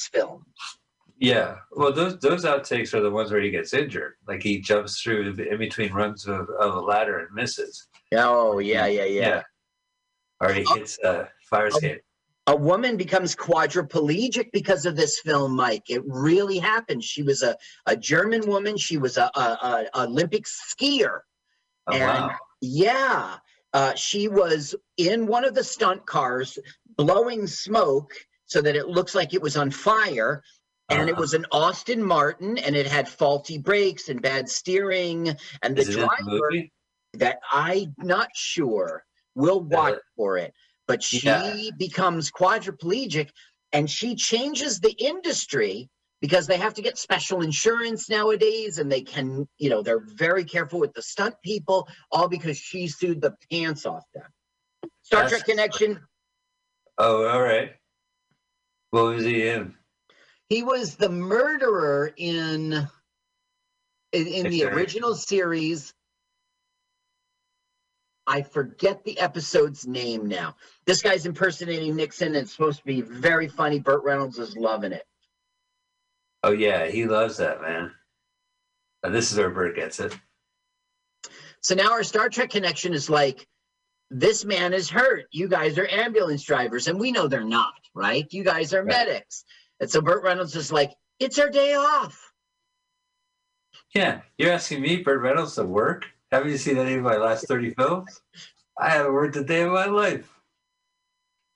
this film. Yeah, well, those those outtakes are the ones where he gets injured. Like he jumps through in between runs of, of a ladder and misses. Oh yeah, yeah, yeah. Or he hits a fire escape. A woman becomes quadriplegic because of this film, Mike. It really happened. She was a, a German woman. She was a, a, a Olympic skier. Oh, and wow. yeah, uh, she was in one of the stunt cars blowing smoke so that it looks like it was on fire. And it Uh-huh. was an Aston Martin, and it had faulty brakes and bad steering. And the Is it in the driver that I'm not sure. We'll watch for it. But she Yeah. becomes quadriplegic and she changes the industry because they have to get special insurance nowadays and they can, you know, they're very careful with the stunt people, all because she sued the pants off them. Star That's- Trek Connection, Oh, all right. What was he in? he was the murderer in in, in the original series. I forget the episode's name now. This guy's impersonating nixon and it's supposed to be very funny. Burt reynolds is loving it. Oh yeah, he loves that man. Uh, this is where Burt gets it. so now our star trek connection is like this man is hurt. You guys are ambulance drivers and we know they're not right you guys are Right. medics and so burt reynolds is like it's our day off Yeah, you're asking me, Burt Reynolds, to work? Haven't you seen any of my last 30 films? I haven't worked a day of my life.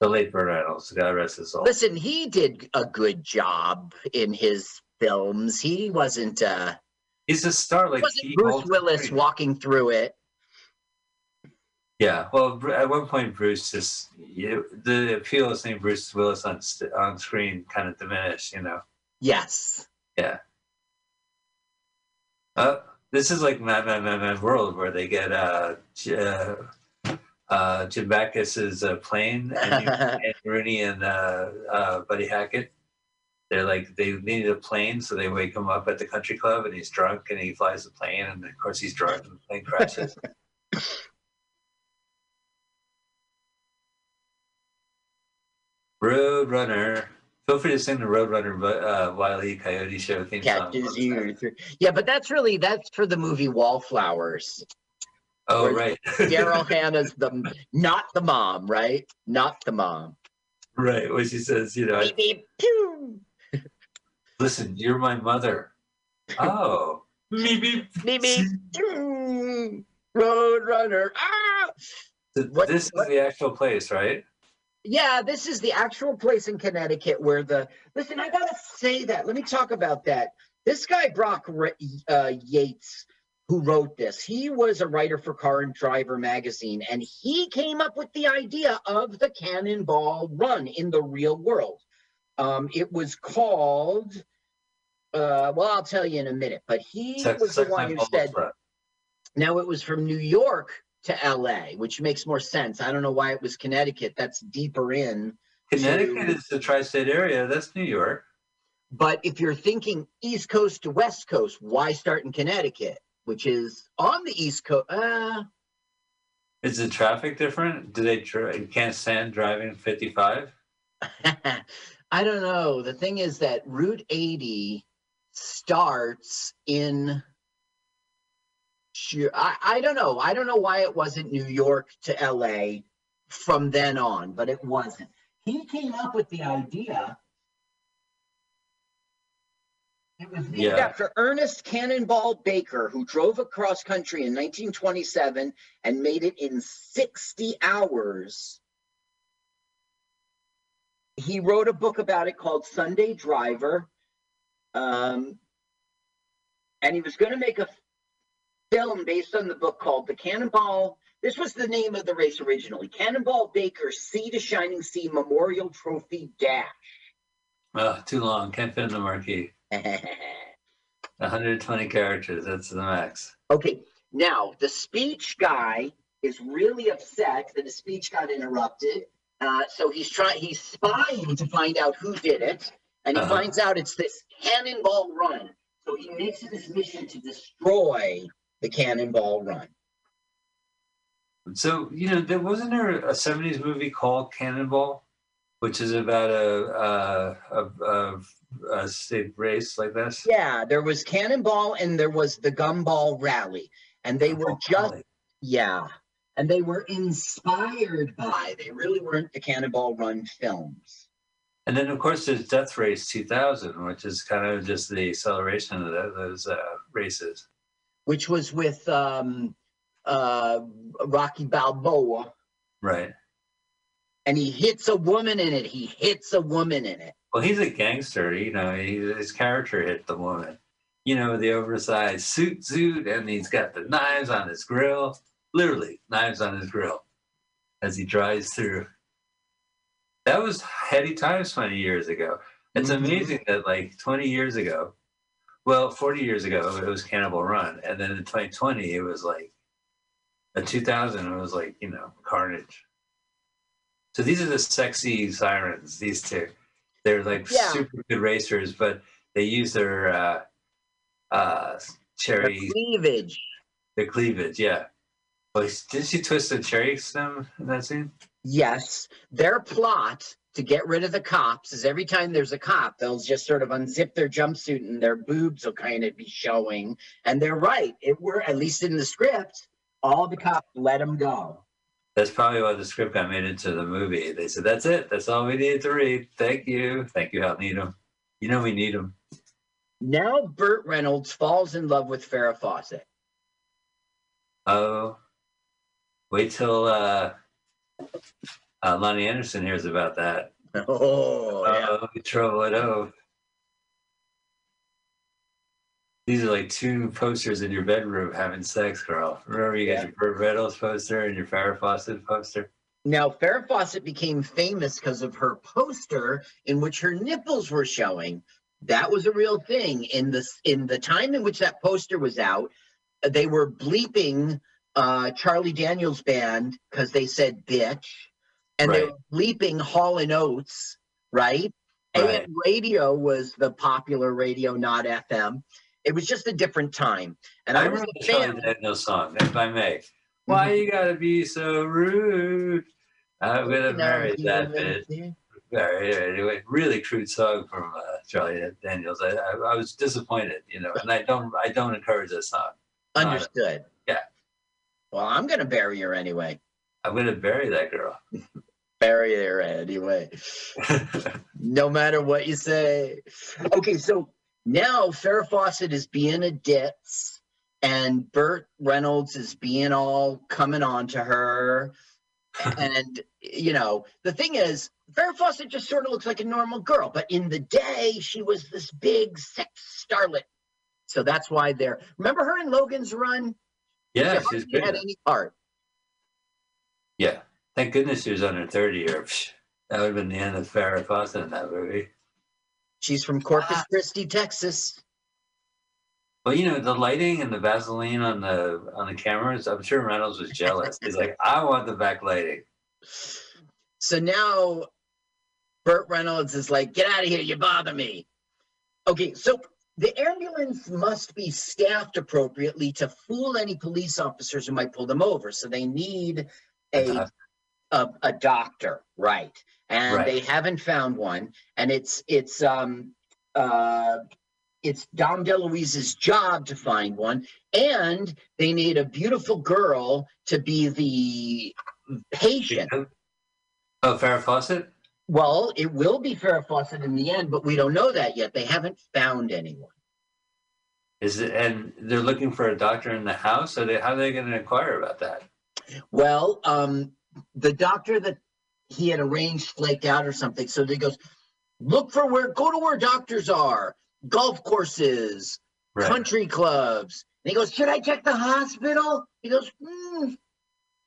The late Burt Reynolds, God rest his soul. Listen, he did a good job in his films. He wasn't uh He's a star like wasn't Bruce Willis walking through it. Yeah, well, at one point, Bruce just you, the appeal of seeing Bruce Willis on on screen kind of diminished. You know, Yes. Yeah. Uh, this is like Mad Mad Mad Mad World where they get uh, uh, uh, Jim Backus's uh, plane and, and Rooney and uh, uh, Buddy Hackett. They're like they needed a plane, so they wake him up at the country club, and he's drunk, and he flies the plane, and of course he's drunk, and the plane crashes. Roadrunner. Feel free to sing the Roadrunner uh, Wile E. Coyote Show theme song. Catches you. through- Yeah, but that's really that's for the movie Wallflowers. Oh, right. Daryl Hannah's the not the mom, right? Not the mom. right. When she says, you know, Beep, beep, pew. listen, you're my mother. Oh. Beep, beep. Beep, beep. Roadrunner. Ah! Th- What- this what- is the actual place, right? Yeah, this is the actual place in Connecticut where the listen. I gotta say that. Let me talk about that. This guy Brock uh, Yates, who wrote this, he was a writer for Car and Driver magazine, and he came up with the idea of the Cannonball Run in the real world. Um, it was called. Uh, well, I'll tell you in a minute. But he Sex- was the one who said. Front. Now it was from New York to LA, which makes more sense. I don't know why it was Connecticut. That's deeper in. Connecticut to- is the tri-state area. That's New York. But if you're thinking East Coast to West Coast, why start in Connecticut, which is on the East Coast? Uh, Is the traffic different? Do they dri- can't stand driving 55? I don't know. The thing is that Route 80 starts in. Sure, I, I don't know. I don't know why it wasn't New York to LA from then on, but it wasn't. He came up with the idea. It was named Yeah. after Ernest Cannonball Baker, who drove across country in 1927 and made it in 60 hours. He wrote a book about it called Sunday Driver. Um, and he was going to make a film based on the book called The Cannonball. This was the name of the race originally Cannonball Baker Sea to Shining Sea Memorial Trophy Dash. Oh, too long. Can't fit in the marquee. 120 characters. That's the max. okay, now the speech guy is really upset that his speech got interrupted. Uh, so he's trying, he's spying to find out who did it, and he Uh-huh. finds out it's this Cannonball Run. So he makes it his mission to destroy the Cannonball Run. So, you know, there wasn't there a 70s movie called Cannonball which is about a a, a, a, a state race like this. Yeah, there was Cannonball and there was the Gumball Rally, and they were just golly. yeah, and they were inspired by. They really weren't the Cannonball Run films. And then of course there's Death Race 2000, which is kind of just the acceleration of tho- those uh, races. Which was with um, uh, Rocky Balboa, Right. and he hits a woman in it. He hits a woman in it. Well, he's a gangster. You know, he, his character hit the woman. You know, the oversized suit, suit, and he's got the knives on his grill. Literally, knives on his grill as he drives through. That was heady times 20 years ago. It's Mhm. amazing that, like, 20 years ago, well, 40 years ago, it was Cannibal Run. And then in 2020, it was like, in 2000, it was like, you know, Carnage. So these are the sexy sirens, these two. They're like Yeah. super good racers, but they use their uh, uh, The cherry, cleavage. The cleavage. Yeah. Well, did she twist a cherry stem in that scene? Yes, their plot to get rid of the cops is every time there's a cop, they'll just sort of unzip their jumpsuit and their boobs will kind of be showing. And they're right. It were at least in the script, all the cops let them go. That's probably why the script got made into the movie. They said, "That's it. That's all we needed to read. Thank you, thank you, Hal Needham. You know we need him." Now Burt Reynolds falls in love with Farrah Fawcett. Oh, wait till uh, uh, Loni Anderson hears about that. Oh, yeah. Oh, trouble at home. These are like two posters in your bedroom having sex, girl. Remember, you got Yeah. your Burt Reynolds poster and your Farrah Fawcett poster. Now, Farrah Fawcett became famous because of her poster in which her nipples were showing. That was a real thing. In the in the time in which that poster was out, they were bleeping uh, Charlie Daniels band because they said "bitch," and they were bleeping Hall and Oates, right? Right. And radio was the popular radio, not FM. It was just a different time, and I I was a the Charlie fan. Song, if I may. Why you gotta be so rude? I'm gonna marry that bitch. Anyway, really crude song from uh, Charlie Daniels. I, I, I was disappointed, you know, and I don't, I don't encourage that song. Understood. yeah. Well, I'm gonna bury her anyway. I'm gonna bury that girl. Bury her anyway. No matter what you say. Okay, so now Farrah Fawcett is being a ditz, and Burt Reynolds is being all coming on to her. and you know, the thing is, Farrah Fawcett just sort of looks like a normal girl, but in the day she was this big sex starlet. So that's why they're remember her in Logan's Run? yeah, She had any part. Yeah, thank goodness she was under 30 or psh, that would have been the end of Farrah Fawcett in that movie. She's from Corpus Ah. Christi, Texas. Well, you know, the lighting and the Vaseline on the on the cameras, I'm sure Reynolds was jealous. He's like, I want the backlighting. So now Burt Reynolds is like, get out of here, you bother me. Okay, so the ambulance must be staffed appropriately to fool any police officers who might pull them over. So they need a doc- a, a doctor, right? And Right. they haven't found one. And it's it's um uh it's Dom DeLuise's job to find one, and they need a beautiful girl to be the patient. Oh, Farrah Fawcett? Well, it will be Farrah Fawcett in the end, but we don't know that yet. They haven't found anyone. Is it, and they're looking for a doctor in the house? Are they, how are they going to inquire about that? Well, um, the doctor that he had arranged flaked out or something. So he goes, look for where, go to where doctors are, golf courses, Right. country clubs. And he goes, should I check the hospital? He goes, "Hmm,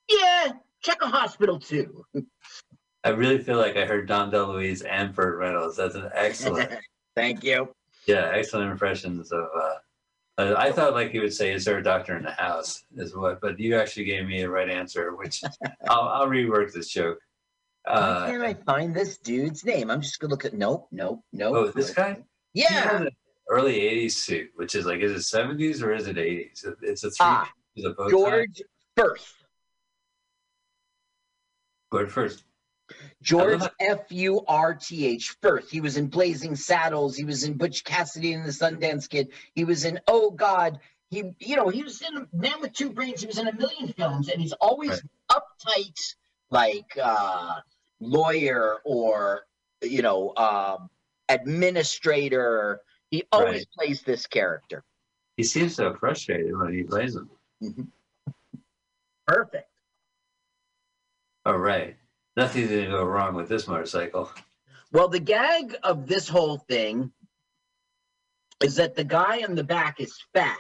yeah, check a hospital too. I really feel like I heard Dom DeLuise and Burt Reynolds. That's an excellent, Thank you. yeah, excellent impressions of. Uh, uh, I thought like he would say, "Is there a doctor in the house?" Is what, but you actually gave me a right answer, which I'll, I'll rework this joke. Why Uh, can't I find this dude's name? I'm just gonna look at nope, nope, nope. oh, this guy? Yeah. early '80s suit, which is like, is it '70s or is it '80s? It's a three. Ah, a bow tie. George Furth. Go ahead first. George F U R T H Furth. He was in Blazing Saddles. He was in Butch Cassidy and the Sundance Kid. He was in Oh God. He, you know, he was in Man with Two Brains. He was in a million films, and he's always Right. uptight, like uh, lawyer or you know, um, administrator. He always Right. plays this character. He seems so frustrated when he plays them. Perfect. All right. Nothing's going to go wrong with this motorcycle. Well, the gag of this whole thing is that the guy in the back is fat.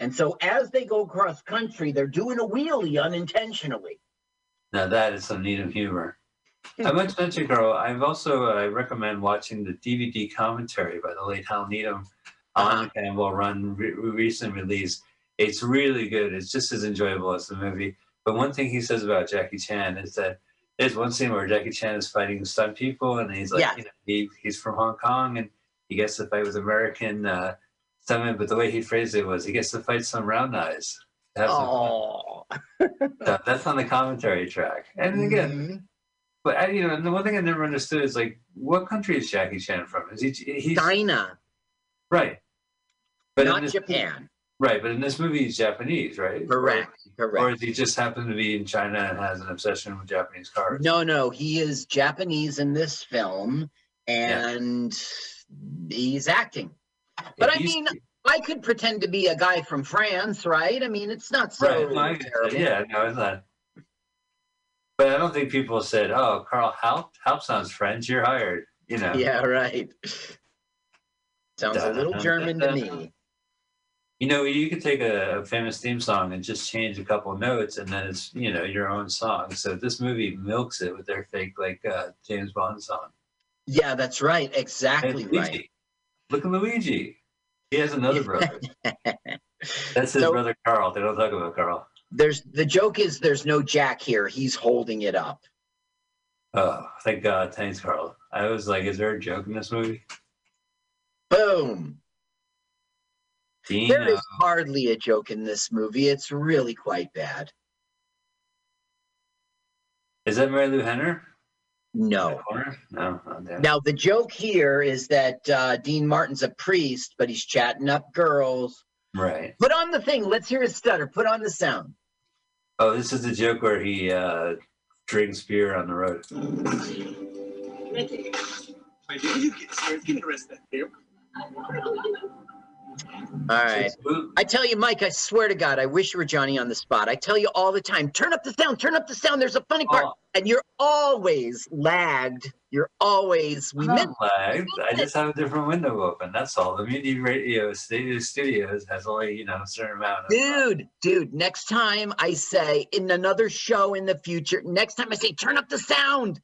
And so as they go across country, they're doing a wheelie unintentionally. Now that is some Needham humor. I to mention, Carl, I've also uh, I recommend watching the DVD commentary by the late Hal Needham on uh-huh. the Cannonball Run re- recent release. It's really good. It's just as enjoyable as the movie. But one thing he says about Jackie Chan is that there's one scene where Jackie Chan is fighting stunt people, and he's like, Yeah. you know, he, he's from Hong Kong, and he gets to fight with American uh, stuntmen. But the way he phrased it was, he gets to fight some round eyes. Oh, So that's on the commentary track. And again, Mhm. but I, you know, and the one thing I never understood is like, what country is Jackie Chan from? Is he? He's China, right, but not Japan. Right, but in this movie, he's Japanese, right? Correct. Or, or Correct. does he just happen to be in China and has an obsession with Japanese cars? No, no, he is Japanese in this film, and he's acting. But I He's- mean, I could pretend to be a guy from France, right? I mean, it's not so right? no, I get that. terrible. yeah, no, it's not. But I don't think people said, "Oh, Carl Halp, Halp sounds French. You're hired." You know. Yeah, right. Sounds a little German to me. You know, you could take a, famous theme song and just change a couple notes, and then it's you know your own song. So this movie milks it with their fake like uh, James Bond song. Yeah, that's right. Exactly right. Look at Luigi. He has another brother. That's his So- brother Carl. They don't talk about Carl. There's the joke is there's no Jack here. He's holding it up. Oh, thank God. Thanks, Carl. I was like, is there a joke in this movie? Boom. Dino. There is hardly a joke in this movie. It's really quite bad. Is that Marilu Henner? No. No, not there. Now the joke here is that uh, Dean Martin's a priest, but he's chatting up girls. Right. Put on the thing. Let's hear his stutter. Put on the sound. Oh, this is the joke where he uh, drinks beer on the road. Mickey, why did you get scared? Get the rest of that beer. All right. I tell you, Mike, I swear to God, I wish you were Johnny on the spot. I tell you all the time, turn up the sound, turn up the sound. There's a funny part. Oh, And you're always lagged. You're always, we I'm meant, lagged. I just have a different window open. That's all. The Mutiny Radio Studio Studios has only, you know, a certain amount of. Uh, dude, dude, next time I say in another show in the future, next time I say, turn up the sound.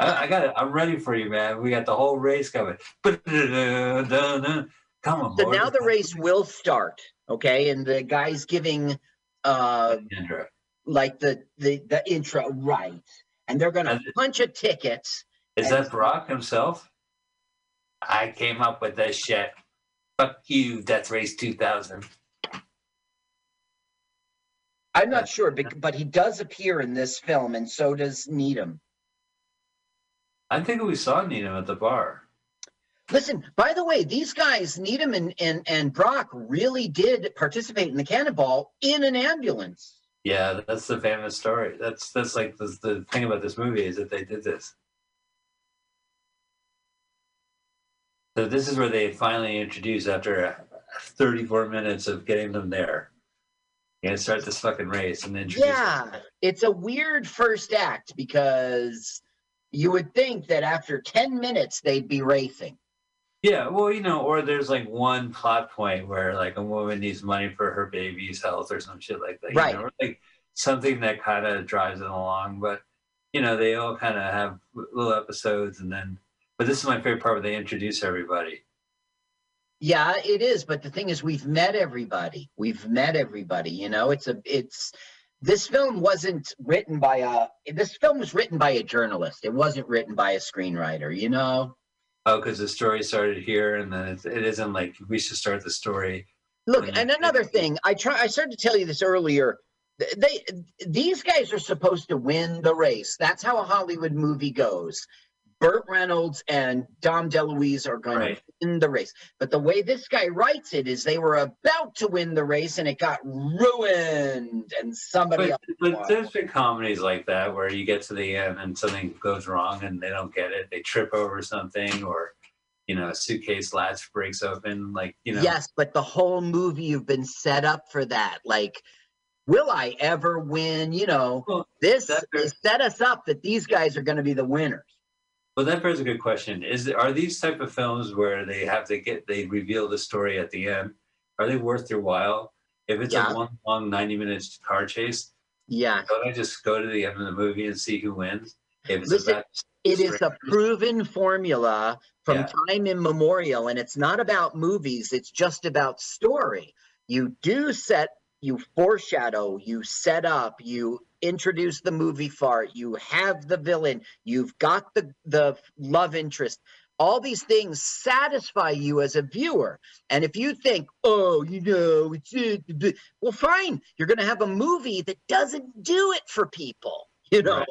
I, I got it. I'm ready for you, man. We got the whole race coming. Come on, So boys. now the race will start. Okay. And the guy's giving, uh, Andrew. like the, the, the intro, right. And they're going to And- punch a ticket. Is that Brock himself? I came up with this shit. Fuck you, Death Race 2000. I'm not sure, bec- but he does appear in this film, and so does Needham. I think we saw Needham at the bar. Listen, by the way, these guys, Needham and, and, and Brock, really did participate in the cannonball in an ambulance. Yeah, that's the famous story. That's that's like the, the thing about this movie is that they did this. So this is where they finally introduce after 34 minutes of getting them there. You're gonna start this fucking race and then introduce them. Yeah, it's a weird first act because you would think that after 10 minutes they'd be racing. Yeah, well, you know, or there's like one plot point where like a woman needs money for her baby's health or some shit like that. you Right. know, or, like something that kind of drives it along. But you know, they all kind of have little episodes, and then. But this is my favorite part where they introduce everybody. Yeah, it is. But the thing is, we've met everybody. We've met everybody. You know, it's a, it's, this film wasn't written by a, this film was written by a journalist. It wasn't written by a screenwriter, you know? Oh, because the story started here, and then it, it isn't like we should start the story. Look, and another thing, I try, I started to tell you this earlier. they these guys are supposed to win the race. That's how a Hollywood movie goes. Burt Reynolds and Dom DeLuise are going Right. to win the race. But the way this guy writes it is they were about to win the race and it got ruined and somebody But, else but won. there's been comedies like that where you get to the end and something goes wrong and they don't get it. They trip over something or, you know, a suitcase latch breaks open. Like, you know, Yes, but the whole movie you've been set up for that. Like, will I ever win? You know, Well, this set us up that these guys are going to be the winners. Well, that bears a good question. Is are these type of films where they have to get they reveal the story at the end? Are they worth your while? If it's Yeah. a one long ninety minutes car chase, Yeah. don't I just go to the end of the movie and see who wins? If it's Listen, about It is a proven formula from Yeah. time immemorial, and it's not about movies, it's just about story. You do set, you foreshadow, you set up, you introduce the movie fart, you have the villain, you've got the, the love interest. All these things satisfy you as a viewer. And if you think, oh, you know, it's it, well, fine, you're going to have a movie that doesn't do it for people, you know?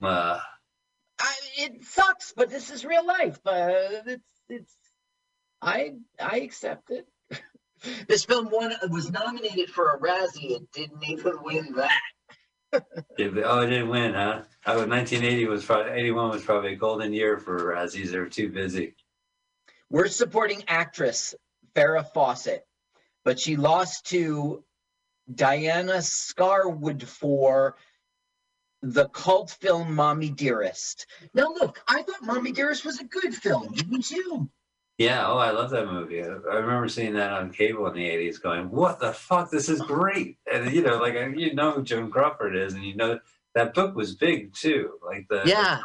Right. uh, I, it sucks, but this is real life. Uh, it's it's I I accept it. This film won was nominated for a Razzie. It didn't even win that. Oh, it didn't win, huh? Oh, 1980 was probably 81 was probably a golden year for Razzies. They were too busy. We're supporting actress Farrah Fawcett, but she lost to Diana Scarwid for the cult film Mommie Dearest. Now look, I thought Mommie Dearest was a good film. Didn't you? Yeah. Oh, I love that movie. I, I remember seeing that on cable in the 80s, going, "What the fuck? This is great!" And you know, like you know who Joan Crawford is, and you know that book was big too. Like the Yeah.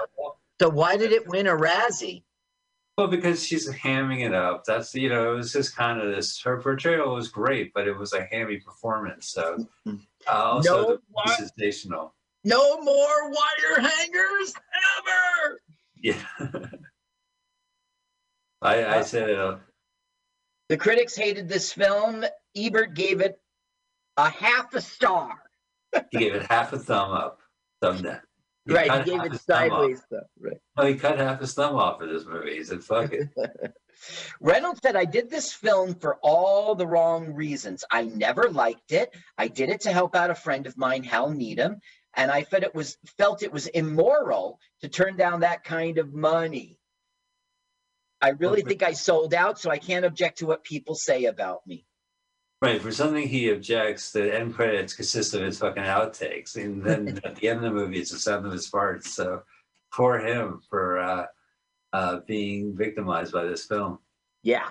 So why did it win a Razzie? Well, because she's hamming it up. That's you know, it was just kind of this. Her portrayal was great, but it was a hammy performance. So uh, also No, the what? sensational. No more wire hangers ever. Yeah. I I said it. uh, The critics hated this film. Ebert gave it a half a star. He gave it half a thumb up, thumb down. He right, he gave it sideways. Though. Right. No, he cut half his thumb off of this movie. He said, "Fuck it." Reynolds said, I did this film for all the wrong reasons. I never liked it. I did it to help out a friend of mine, Hal Needham, and I felt it was felt it was immoral to turn down that kind of money. I really think I sold out, so I can't object to what people say about me. Right, for something he objects, the end credits consist of his fucking outtakes, and then at the end of the movie, it's the sound of his farts. So, poor him for uh, uh, being victimized by this film. Yeah.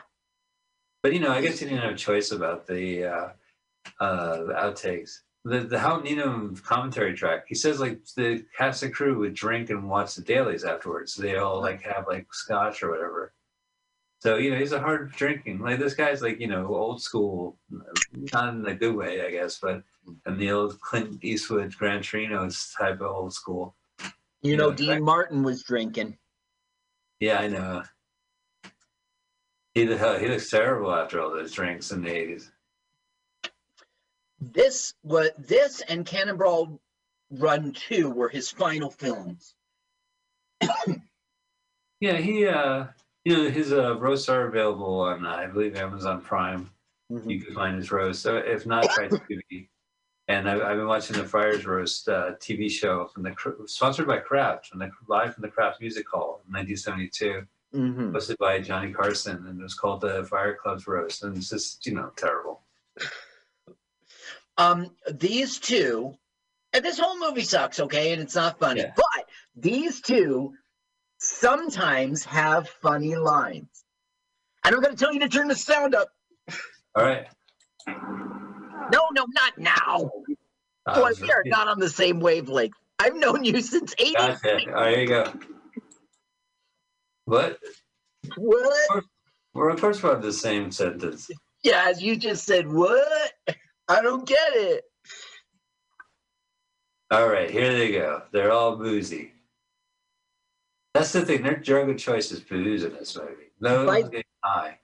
But you know, I guess he didn't have a choice about the uh, uh, the outtakes. The the Hal Needham commentary track. He says like the cast and crew would drink and watch the dailies afterwards. So they all like have like scotch or whatever. So you know, he's a hard drinking. Like this guy's like you know old school, not in a good way, I guess, but in the old Clint Eastwood Gran Torino type of old school. You know, Yeah, Dean right. Martin was drinking. Yeah, I know. He he looks terrible after all those drinks in the eighties. This was this and Cannonball Run 2 were his final films. Yeah, he uh you know his uh roasts are available on uh, I believe Amazon Prime. You can find his roast. So if not, try TV. And I've, I've been watching the Friars Roast uh, TV show from the sponsored by Kraft, from the live from the Kraft Music Hall in 1972, Mhm. hosted by Johnny Carson, and it was called the Friars Club's Roast, and it's just you know terrible. Um, these two, and this whole movie sucks, okay, and it's not funny, Yeah. but these two sometimes have funny lines. And I'm going to tell you to turn the sound up. All right. No, no, not now. Uh, Boy, we are not on the same wavelength. I've known you since 80. Gotcha. All right, here you go. What? What? We're of course we're on the same sentence. Yeah, as you just said, what? I don't get it. All right, here they go. They're all boozy. That's the thing. Their drug of choice is in this movie. No Right. one's getting high.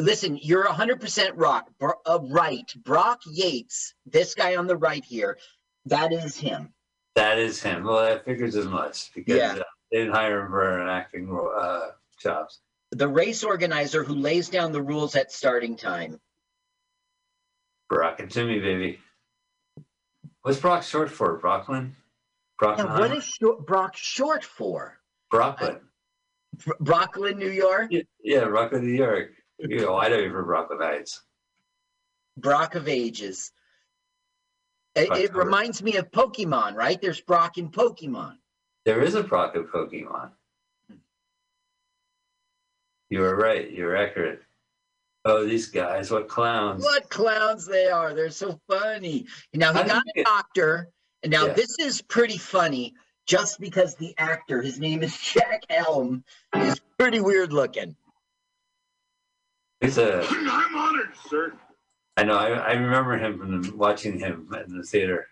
Listen, you're 100% rock, bro- uh, right. Brock Yates, this guy on the right here, that is him. That is him. Well, that figures as much because Yeah. uh, they didn't hire him for an acting uh, jobs. The race organizer who lays down the rules at starting time. Brock and Jimmy, baby. What's Brock short for? Brooklyn? Now, Brooklyn? what is short, Brock short for? Brooklyn? Br- Brooklyn, New York? Yeah, yeah, Brooklyn, New York. You know, I know you for Brooklyn Heights. Brock of Ages. It, it reminds me of Pokemon, right? There's Brock in Pokemon. There is a Brock of Pokemon. You were right. You're accurate. Oh, these guys, what clowns. What clowns they are. They're so funny. Now, he got a doctor. And now, Yeah. this is pretty funny just because the actor, his name is Jack Elam, is pretty weird looking. He's a, I'm honored, sir. I know, I, I remember him from watching him in the theater.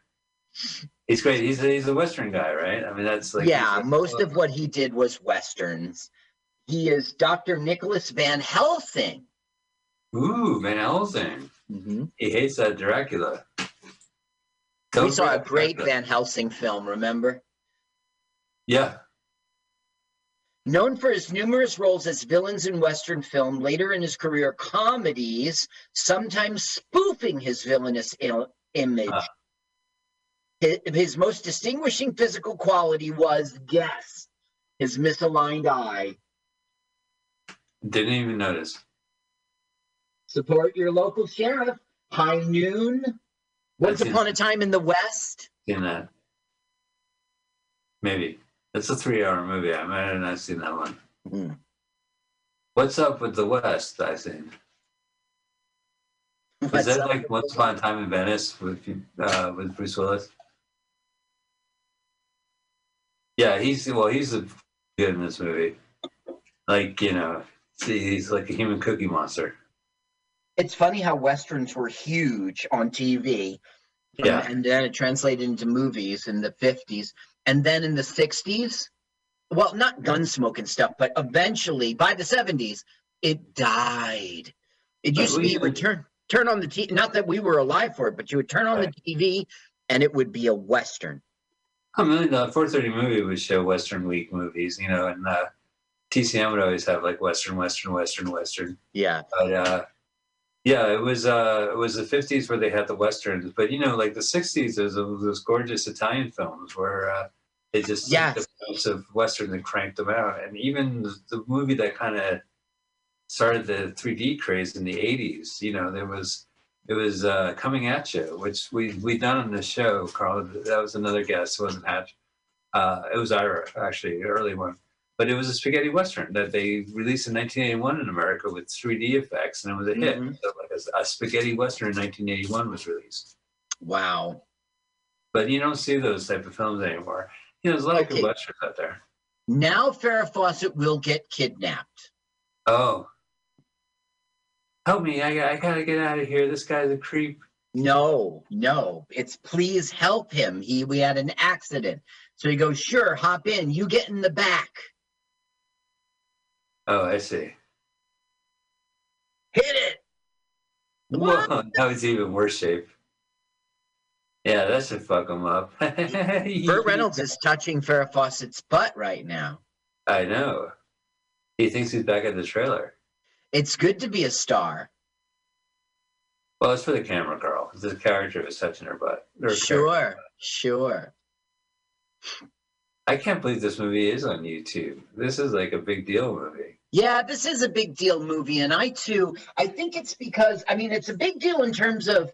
He's great. He's a, he's a Western guy, right? I mean, that's like. yeah, he's a- most of what he did was Westerns. He is Dr. Nicholas Van Helsing. Ooh, Van Helsing. Mm-hmm. He hates that Dracula. we Don't saw a great Dracula. Van Helsing film, remember? Yeah. Known for his numerous roles as villains in Western film, later in his career, comedies, sometimes spoofing his villainous il- image. Ah. Hi- His, most distinguishing physical quality was, guess, his misaligned eye. Didn't even notice. Support your local sheriff. High noon. Once upon a time in the West. Seen that. Maybe. It's a three hour movie. I might have not seen that one. Hmm. What's up with the West? I think. Is What's that like Once Upon a Time in Venice with uh, with Bruce Willis? Yeah, he's well, he's a, good in this movie. Like you know, see, he's like a human cookie monster. It's funny how westerns were huge on TV. Yeah. And then it translated into movies in the 50s. And then in the 60s, well, not gunsmoke and stuff, but eventually by the 70s, it died. It used to be you would turn turn on the TV, not that we were alive for it, but you would turn on Right. the TV and it would be a western. Million dollar four thirty movie would show Western week movies, you know, and uh, TCM would always have like Western, Western, Western, Western. Yeah. But uh, yeah, it was uh, it was the fifties where they had the westerns. But you know, like the sixties, there's those, those gorgeous Italian films where uh, they just Yes. took the films of westerns and cranked them out. And even the, the movie that kind of started the 3D craze in the eighties, you know, there was it was uh, coming at you, which we we done on the show, Carl. That was another guest, it wasn't Hatch. Uh, it was Ira, actually, early one but it was a spaghetti western that they released in 1981 in America with 3D effects, and it was a hit. Mhm. So like a, a spaghetti western in 1981 was released, Wow. but you don't see those type of films anymore. You know, there's a lot of Okay. good westerns out there. Now Farrah Fawcett will get kidnapped. Oh, help me! I, I gotta get out of here. This guy's a creep. No, no. It's please help him. He we had an accident. So he goes, sure, hop in. You get in the back. Oh, I see. Hit it. What? Whoa, now he's even worse shape. Yeah, that should fuck him up. Burt Reynolds is touching Farrah Fawcett's butt right now. I know. He thinks he's back at the trailer. It's good to be a star. Well, it's for the camera girl. The character was touching her butt. Her. Sure, sure. I can't believe this movie is on YouTube. This is like a big deal movie. Yeah, this is a big deal movie, and I too, I think it's because I mean it's a big deal in terms of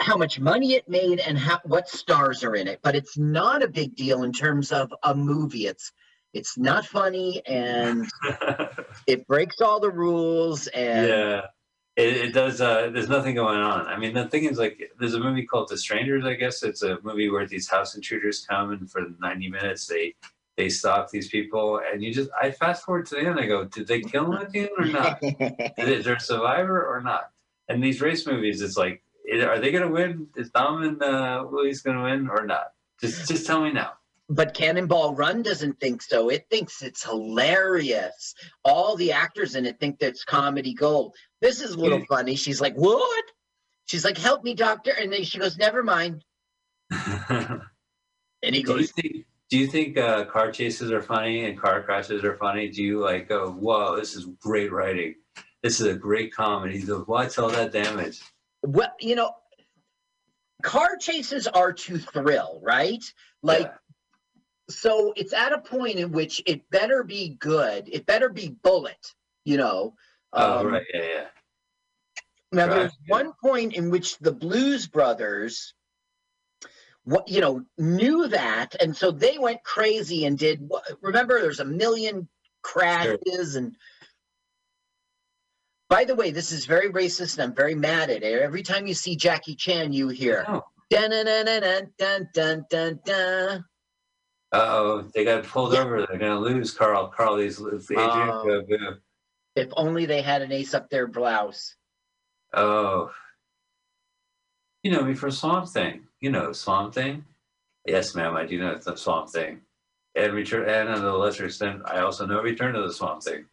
how much money it made and how what stars are in it, but it's not a big deal in terms of a movie. It's it's not funny and it breaks all the rules and yeah. It, it does. Uh, there's nothing going on. I mean, the thing is, like, there's a movie called The Strangers. I guess it's a movie where these house intruders come and for 90 minutes they they stop these people, and you just I fast forward to the end. I go, did they kill him at the end or not? is there a survivor or not? And these race movies, it's like, are they going to win? Is Dom and uh, Willie's going to win or not? Just just tell me now. But Cannonball Run doesn't think so. It thinks it's hilarious. All the actors in it think that's comedy gold. This is a little funny. She's like, "What?" She's like, "Help me, doctor," and then she goes, "Never mind." And he do you goes, think? Do you think uh, car chases are funny and car crashes are funny? Do you like go, "Whoa, this is great writing. This is a great comedy." You go, "What's all that damage?" "Well, you know, car chases are to thrill, right? Like." Yeah. so it's at a point in which it better be good. It better be bullet, you know. oh Um, right, yeah, yeah. Now Right, there's yeah. one point in which the Blues Brothers, what you know, knew that, and so they went crazy and did. Remember, there's a million crashes and. By the way, this is very racist and I'm very mad at it. Every time you see Jackie Chan, you hear. Oh. Dun, dun, dun, dun, dun, dun, dun. Uh-oh, they got pulled yeah. over. They're going to lose, Carl. Carl, these, these oh. uh, Adrienne If only they had an ace up their blouse. Oh. You know me for Swamp Thing. You know Swamp Thing? Yes, ma'am, I do know the Swamp Thing. And Return, and to a lesser extent, I also know Return to the Swamp Thing.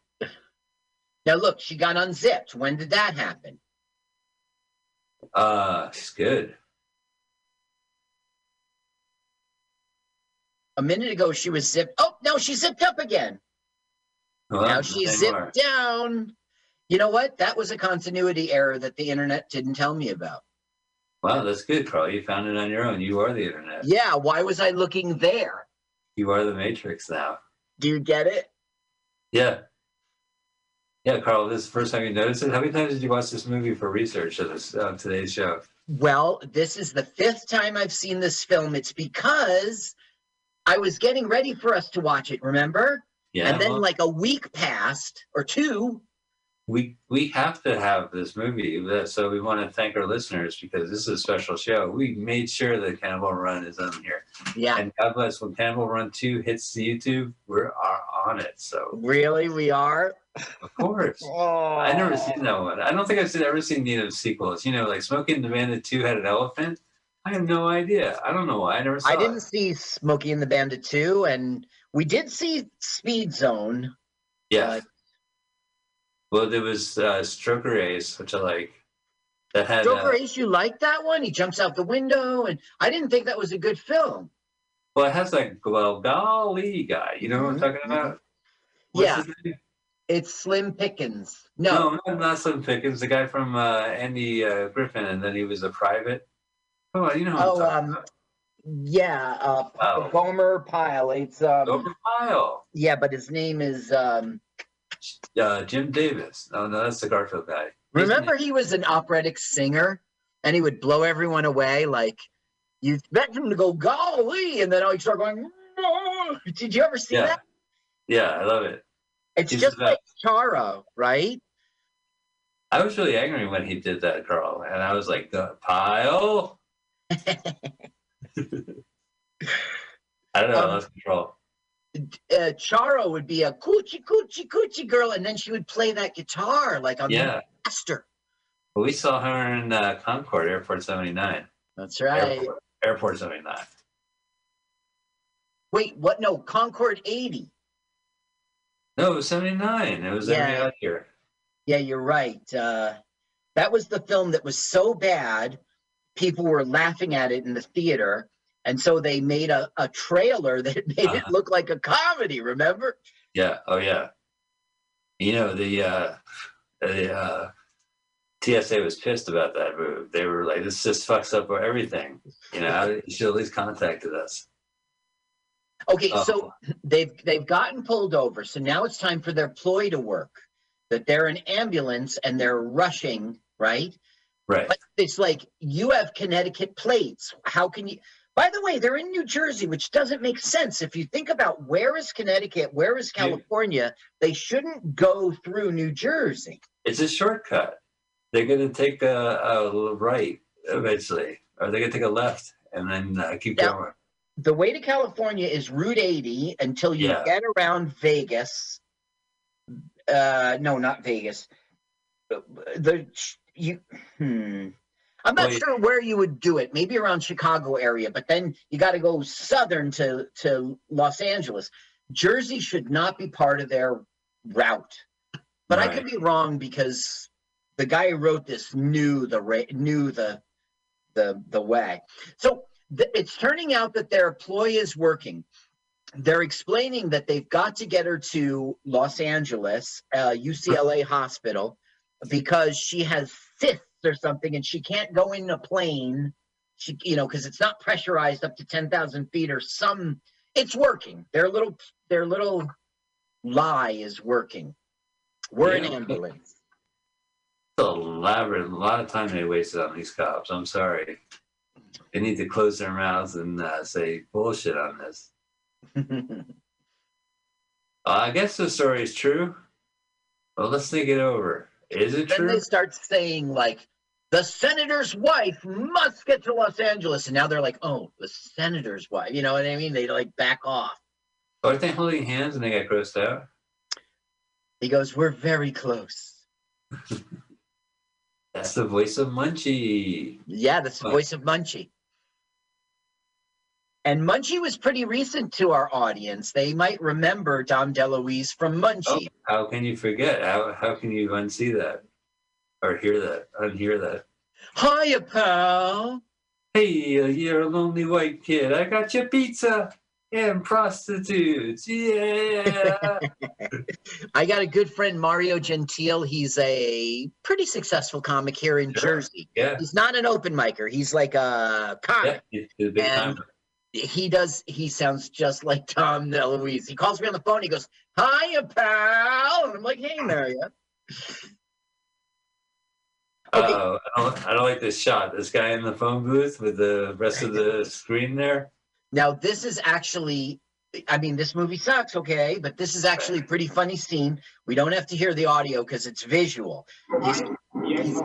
Now look, she got unzipped. When did that happen? Uh, she's good. A minute ago, she was zipped. Oh, no, she zipped up again. Well, now she's anymore. zipped down. You know what? That was a continuity error that the internet didn't tell me about. Wow, that's good, Carl. You found it on your own. You are the internet. Yeah, why was I looking there? You are the Matrix now. Do you get it? Yeah. Yeah, Carl, this is the first time you noticed it. How many times did you watch this movie for research of this on today's show? Well, this is the fifth time I've seen this film. It's because I was getting ready for us to watch it, remember? Yeah. and then, well, like, a week passed or two. we we have to have this movie. So we want to thank our listeners because this is a special show. We made sure that Cannibal Run is on here. Yeah, And God bless when Cannibal Run 2 hits the YouTube, we're on it. So really, we are. of course. Oh, I never seen that one. I don't think I've seen, ever seen any of the sequels. You know, like Smokey and the Bandit 2 had an elephant. I have no idea. I don't know why. I never saw I didn't see Smokey and the Bandit 2, and we did see Speed Zone. Yeah. Uh, well, there was uh, Stroker Ace, which I like. That had. Joker Uh, Ace, you like that one? He jumps out the window, and I didn't think that was a good film. Well, it has that golly guy. You know what I'm Mhm, talking about? What's Yeah. It's Slim Pickens. No, No, not, Slim Pickens. The guy from uh, Andy uh, Griffin, and then he was a private. Oh, you know. Oh, I'm talking um, yeah, uh, Oh. Gomer Pyle. It's um, about. Pyle. yeah, but his name is um. Uh, Jim Davis. No, no, that's the Garfield guy. Remember, he was an operatic singer, and he would blow everyone away. Like you expect him to go golly, and then all he start going. "No." Did you ever see Yeah. that? Yeah, I love it. It's He's just like Charo, right? I was really angry when he did that, Carl, and I was like, "The Pyle." I don't know. Um, I lost control. uh, Charo would be a coochie coochie coochie girl, and then she would play that guitar like on Yeah. the master. Well, we saw her in uh, Concorde Airport 79. That's right. Airport, Airport 79. Wait, what? No, Concorde 80. No, it was 79. It was every Yeah. odd year. Yeah, you're right. Uh, that was the film that was so bad, people were laughing at it in the theater. And so they made a, a trailer that made it Uh-huh. look like a comedy, remember? Yeah. Oh, yeah. You know, the, uh, the uh, TSA was pissed about that move. They were like, this just fucks up everything. You know, you should at least contacted us. Okay, Oh. so they've they've gotten pulled over. So now it's time for their ploy to work. That they're an ambulance and they're rushing, right? Right. But it's like you have Connecticut plates. How can you? By the way, they're in New Jersey, which doesn't make sense. If you think about where is Connecticut, where is California, they shouldn't go through New Jersey. It's a shortcut. They're going to take a, a right eventually, or they're going to take a left and then uh, keep going. The way to California is Route 80 until you Yeah. get around Vegas. Uh, no, not Vegas. The you hmm. I'm not Well, sure where you would do it. Maybe around Chicago area, but then you got to go southern to to Los Angeles. Jersey should not be part of their route. But I could be wrong because the guy who wrote this knew the knew the the the way. So th- it's turning out that their ploy is working. They're explaining that they've got to get her to Los Angeles, uh, UCLA hospital, because she has cysts or something, and she can't go in a plane. She, you know, because it's not pressurized up to ten thousand feet or some. It's working. Their little their little lie is working. We're an ambulance. It's elaborate. A lot of time they wasted on these cops. I'm sorry. They need to close their mouths and uh, say bullshit on this. Uh, I guess the story is true. Well, let's think it over. Is it then true? Then they start saying like the senator's wife must get to Los Angeles, and now they're like, oh, the senator's wife. You know what I mean? They like back off. Aren't they holding hands and they got grossed out? He goes, we're very close. That's the voice of Munchie. Yeah, that's the voice of Munchie. And Munchie was pretty recent to our audience. They might remember Dom DeLuise from Oh, Munchie. how can you forget? How, how can you unsee that? Or hear that? Unhear that? Hiya, pal. Hey, you're a lonely white kid. I got you pizza and prostitutes. Yeah. I got a good friend, Mario Gentile. He's a pretty successful comic here in Sure. Jersey. yeah. He's not an open micer. He's like a comic. Yeah. He's a big And- time. he does he sounds just like Dom DeLuise. He calls me on the phone, he goes, Hiya, pal. And I'm like, hey Mario. Okay. Oh, I don't, I don't like this shot. This guy in the phone booth with the rest of the screen there. Now this is actually I mean, this movie sucks, okay, but this is actually a pretty funny scene. We don't have to hear the audio because it's visual. He's, he's,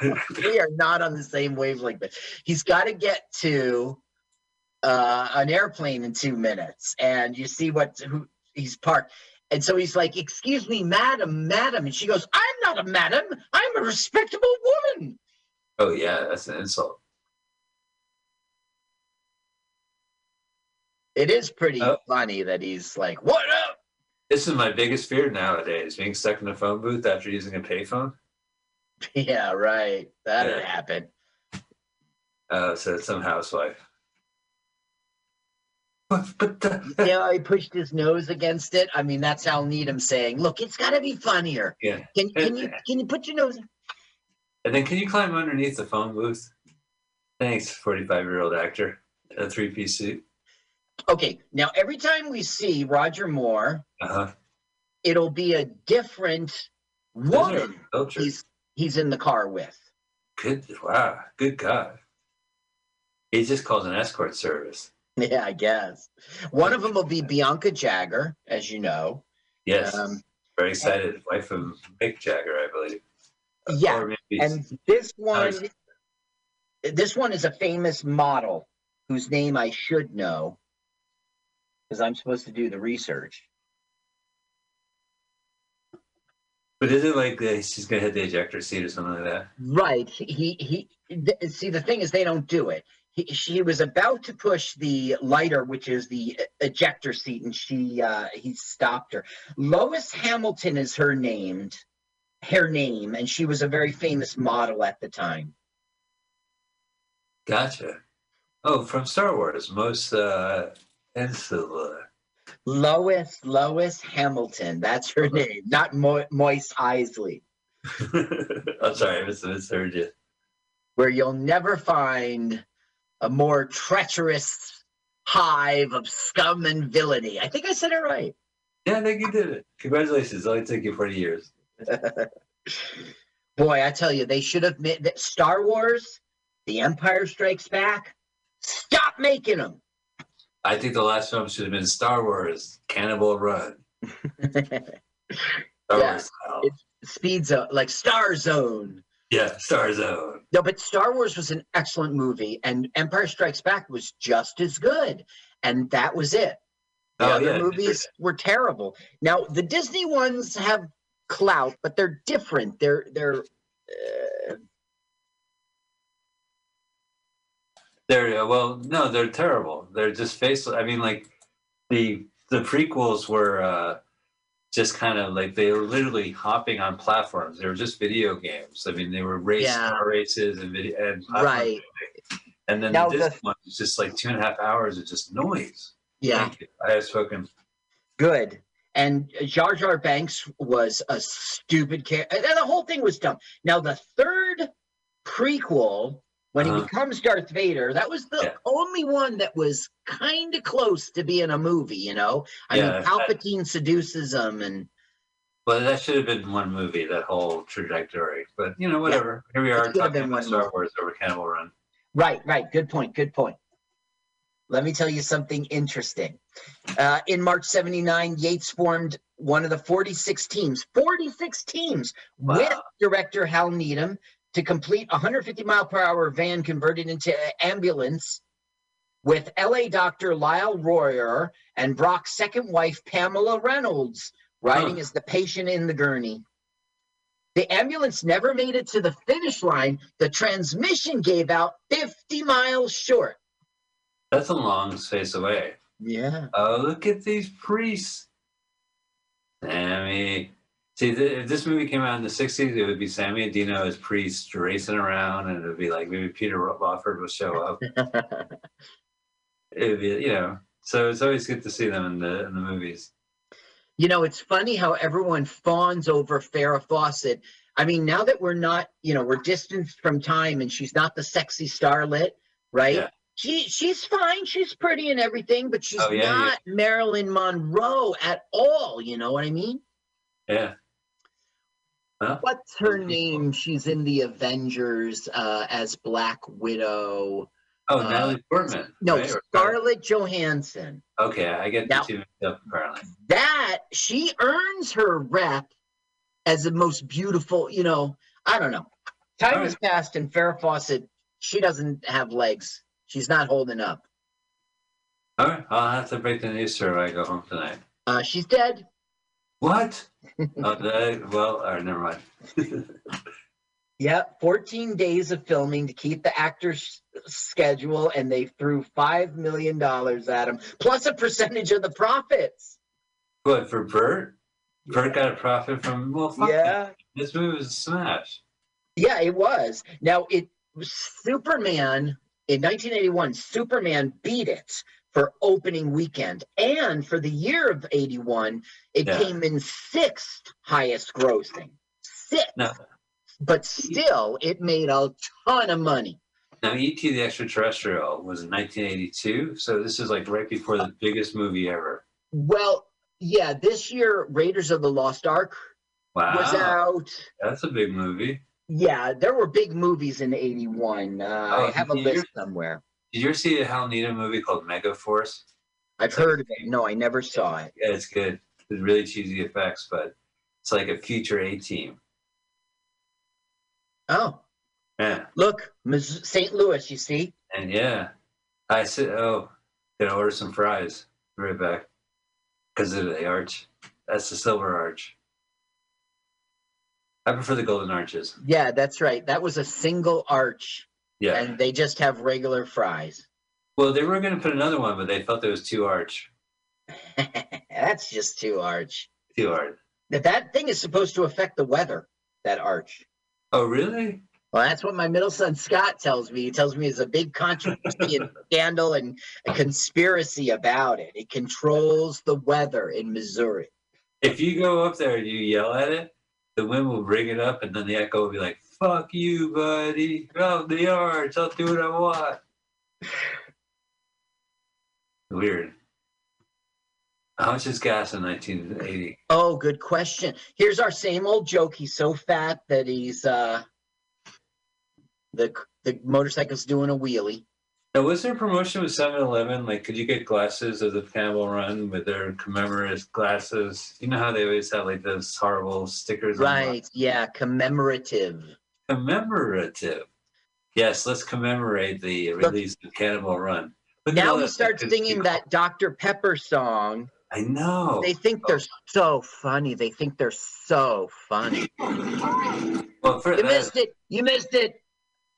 we are not on the same wavelength, but he's got to get to uh, an airplane in two minutes, and you see what who he's parked. And so he's like, "Excuse me, madam, madam," and she goes, "I'm not a madam. I'm a respectable woman." Oh yeah, that's an insult. It is pretty Oh. funny that he's like, "What up?" This is my biggest fear nowadays: being stuck in a phone booth after using a payphone. Yeah, right. That'd Yeah. happen. Uh, said some housewife. But, but the, Yeah, he pushed his nose against it. I mean, that's Hal Needham saying, "Look, it's got to be funnier. yeah. Can can you can you put your nose?" And then can you climb underneath the phone booth? Thanks, forty-five-year-old actor. A three-piece suit. Okay, now every time we see Roger Moore, Uh huh. it'll be a different woman Culture. he's he's in the car with. Good. Wow. Good God. He just calls an escort service. Yeah, I guess. One of them will be Bianca Jagger, as you know. Yes. Um, Very excited. Wife of Mick Jagger, I believe. yeah, and this one, this one is a famous model whose name I should know because I'm supposed to do the research. But is it like uh, she's gonna hit the ejector seat or something like that? Right. He he. th- see, the thing is, they don't do it. He, she was about to push the lighter, which is the ejector seat, and she uh, he stopped her. Lois Hamilton is her named, her name, and she was a very famous model at the time. Gotcha. Oh, from Star Wars, most uh, Ensela. Lois Lois Hamilton. That's her name, not Mo- Mos Eisley, I'm sorry, I mis- misheard you. where you'll never find a more treacherous hive of scum and villainy. I think I said it right. Yeah, I think you did it. Congratulations. It only took you 40 years. Boy, I tell you, they should have made that Star Wars, The Empire Strikes Back. Stop making them. I think the last film should have been Star Wars Cannonball Run. Star Yeah, Wars style. it's- Speed Zone, like Star Zone. Yeah, Star Zone. No, but Star Wars was an excellent movie, and Empire Strikes Back was just as good, and that was it. The Oh, other yeah. movies were terrible. Now the Disney ones have clout, but they're different. They're they're uh, They're uh, well, no, they're terrible. They're just faceless. I mean, like the the prequels were uh, just kind of like they were literally hopping on platforms. They were just video games. I mean, they were race Yeah. car races and video and Right. And then Now this the- one was just like two and a half hours of just noise. Yeah, I have spoken. good. And Jar Jar Binks was a stupid character. The whole thing was dumb. Now the third prequel, when he Uh-huh. becomes Darth Vader, that was the Yeah. only one that was kind of close to being a movie. You know, I Yeah, mean, Palpatine seduces him, and Well, that should have been one movie, that whole trajectory. But you know, whatever. Here we are talking about Star movie. Wars over Cannonball Run. Right, right. Good point. Good point. Let me tell you something interesting. Uh, in March 79, Yates formed one of the 46 teams, 46 teams Wow. with director Hal Needham to complete a 150 mile per hour van converted into an ambulance with LA doctor Lyle Royer and Brock's second wife, Pamela Reynolds, riding Huh. as the patient in the gurney. The ambulance never made it to the finish line. The transmission gave out 50 miles short. That's a long space away. Yeah. Oh, look at these priests. Sammy. See, th- if this movie came out in the 60s, it would be Sammy and Dino as priests racing around, and it would be like maybe Peter Lawford will show up. It would be, you know. So it's always good to see them in the in the movies. you know, it's funny how everyone fawns over Farrah Fawcett. I mean, now that we're not, you know, we're distanced from time and she's not the sexy starlet, right? Yeah. She she's fine, she's pretty and everything, but she's Oh, yeah, yeah. not Marilyn Monroe at all. You know what I mean? Yeah. Well, What's her name? She's in the Avengers uh, as Black Widow. oh, Uh, Natalie Portman. No, right? Scarlett Johansson. Okay, I get Now- the two mixed up apparently. that she earns her rep as the most beautiful, you know, I don't know. Time All has passed and Farrah Fawcett, she doesn't have legs. She's not holding up. All right, I'll have to break the news to her when I go home tonight. Uh, she's dead. What? oh, did I? Well, all right, never mind. Yep, 14 days of filming to keep the actor's schedule, and they threw $5 million at him, plus a percentage of the profits. what for Burt? Burt got a profit from well, fuck Yeah. it. This movie was a smash. Yeah, it was. Now it Superman in 1981. Superman beat it for opening weekend, and for the year of 81, it Yeah. came in sixth highest grossing. Sixth, No. but still, it made a ton of money. Now, E.T. the Extraterrestrial was in 1982, so this is like right before the biggest movie ever. Well, yeah, this year Raiders of the Lost Ark Wow, was out. that's a big movie. Yeah, there were big movies in 81. Uh, Oh, I have a list somewhere. Did you ever see a Hal Needham movie called Mega Force? I've heard of it. No, I never saw it. Yeah, it's good. It's really cheesy effects, but it's like a future A team. Oh, Yeah, look, St. Louis, you see? and yeah, I said, oh, gonna order some fries. Be right back. Because of the arch. That's the silver arch. I prefer the golden arches. Yeah, that's right. That was a single arch, Yeah. and they just have regular fries. well, they were going to put another one, but they felt there was too arch. that's just too arch. Too hard. That that thing is supposed to affect the weather. That arch. Oh, really? Well, that's what my middle son Scott tells me. He tells me there's a big controversy and scandal and a conspiracy about it. It controls the weather in Missouri. If you go up there and you yell at it, the wind will bring it up, and then the echo will be like, fuck you, buddy. Go the arch. I'll do what I want. Weird. How much is gas in 1980? Oh, good question. Here's our same old joke. He's so fat that he's uh the the motorcycle's doing a wheelie. Now, was there a promotion with 7 Eleven? Like, could you get glasses of the Cannonball Run with their commemorative glasses? You know how they always have like those horrible stickers on Right. Yeah, commemorative. Commemorative. Yes, let's commemorate the release of Cannonball Run. At Now we start singing people. that Dr. Pepper song. I know. They think they're so funny. They think they're so funny. well, for You missed it. You missed it.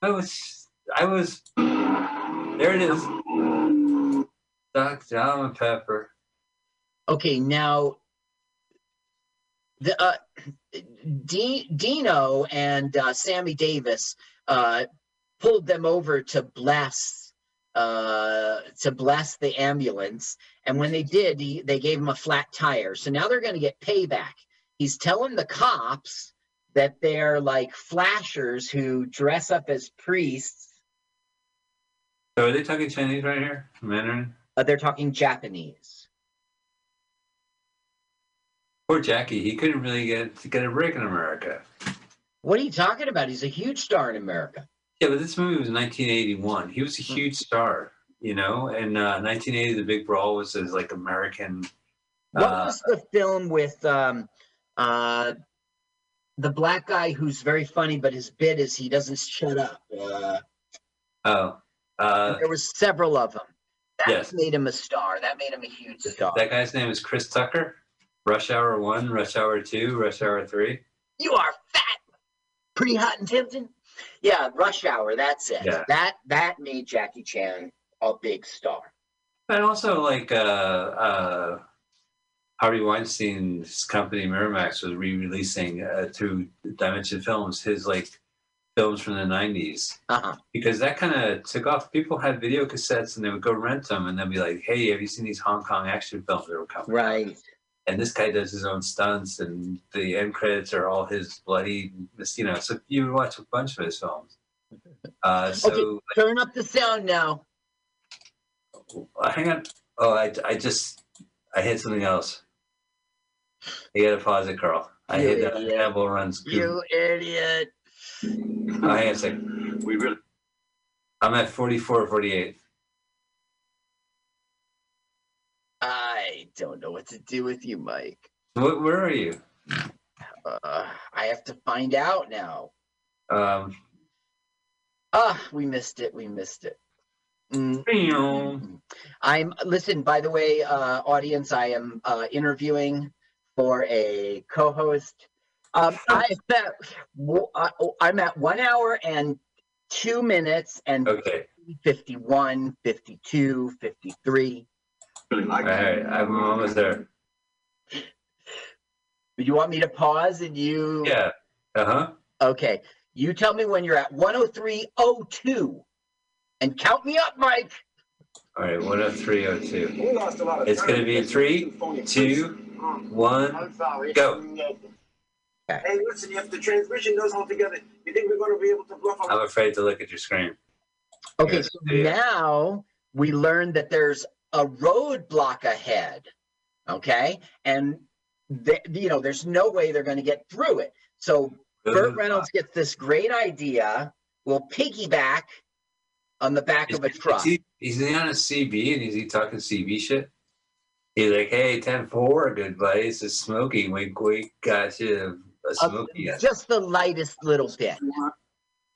I was, I was. There it is. Dr. Almond Pepper. Okay, now the uh, D- Dino and uh, Sammy Davis uh, pulled them over to bless uh, to bless the ambulance, and when they did, he, they gave him a flat tire. So now they're going to get payback. He's telling the cops that they're like flashers who dress up as priests. So are they talking Chinese right here? Mandarin? Uh, they're talking Japanese. Poor Jackie. He couldn't really get get a break in America. What are you talking about? He's a huge star in America. Yeah, but this movie was 1981. He was a Hmm. huge star, you know. And uh, 1980, The Big Brawl was his like American. What Uh, was the film with um, uh, the black guy who's very funny, but his bit is he doesn't shut up? Uh, Oh, uh, there was several of them. That Yes. made him a star. That made him a huge star. that guy's name is Chris Tucker. Rush Hour One, Rush Hour Two, Rush Hour Three. You are fat, pretty hot and tempting. Yeah, Rush Hour. That's it. Yeah. That that made Jackie Chan a big star. But also, like, uh, uh, Harvey Weinstein's company Miramax was re-releasing uh, through Dimension Films his like films from the '90s Uh huh. because that kind of took off. People had video cassettes and they would go rent them and they'd be like, "Hey, have you seen these Hong Kong action films that were coming?" out?" Right. And this guy does his own stunts, and the end credits are all his bloody, you know. So you watch a bunch of his films. Uh, so Turn up the sound now. Uh, hang on. Oh, I, I just I hit something else. You gotta pause it, Carl. I You hit uh, idiot. Hannibal runs. Good. You idiot. Oh, hang on a second. We really. I'm at 44, 48. I don't know what to do with you, Mike. Where, where are you? Uh, I have to find out now. Um, Ah, we missed it. We missed it. Mm. I'm listen. By the way, uh, audience, I am uh, interviewing for a co-host. Um, I w- I- I'm at one hour and two minutes and okay. 51, 52, 53. Really like All right. I'm almost there. You want me to pause and you? Yeah. Uh huh. Okay. You tell me when you're at 103.02 and count me up, Mike. All right. 10302. We lost a lot of It's gonna be in three, two, one. I'm. Go. Hey, listen, if the transmission goes all together, you think we're going to be able to bluff I'm afraid to look at your screen. Okay, so now we learned that there's a roadblock ahead. Okay, and th- you know there's no way they're going to get through it. So Burt Reynolds gets this great idea. We'll piggyback on the back Is, of a truck. he, is he on a CB and is he talking CB shit? He's like, hey, 10 4, good buddy. It's a smoky. Wink, wink. Got you a Uh, smoky a just the lightest little bit.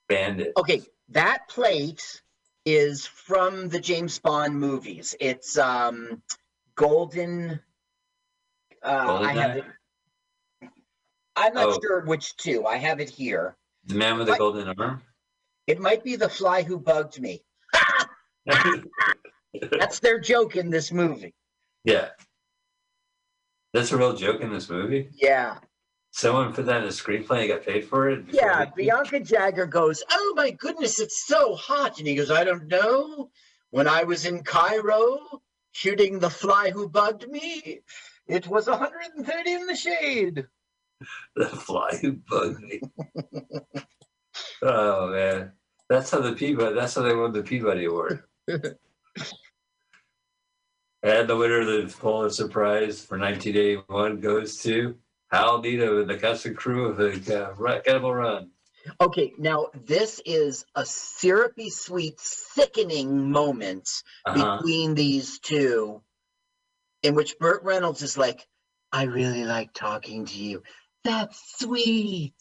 bandit. Okay, that plate is from the James Bond movies. It's um golden. Uh, I have it. I'm not Oh. sure which two. I have it here. The man with the golden arm? It might be the fly who bugged me. That's their joke in this movie. yeah. That's a real joke in this movie. Yeah. Someone put that in a screenplay and got paid for it. Yeah. they- Bianca Jagger goes, Oh my goodness, it's so hot. And he goes, I don't know. When I was in Cairo shooting the fly who bugged me, it was 130 in the shade. The fly who bugged me. oh man, that's how the Peabody. That's how they won the Peabody Award. and the winner of the Pulitzer Prize for 1981 goes to Hal Needham and the cast and crew of the uh, Cannonball Run. Okay, now this is a syrupy sweet, sickening moment Uh-huh. between these two, in which Burt Reynolds is like, I really like talking to you. That's sweet.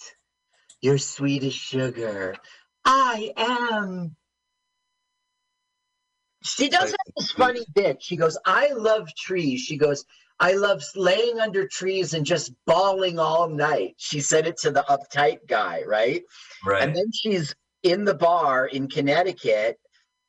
You're sweet as sugar. I am. She does have this funny bit. She goes, I love trees. She goes, I love laying under trees and just bawling all night. She said it to the uptight guy, right? Right. And then she's in the bar in Connecticut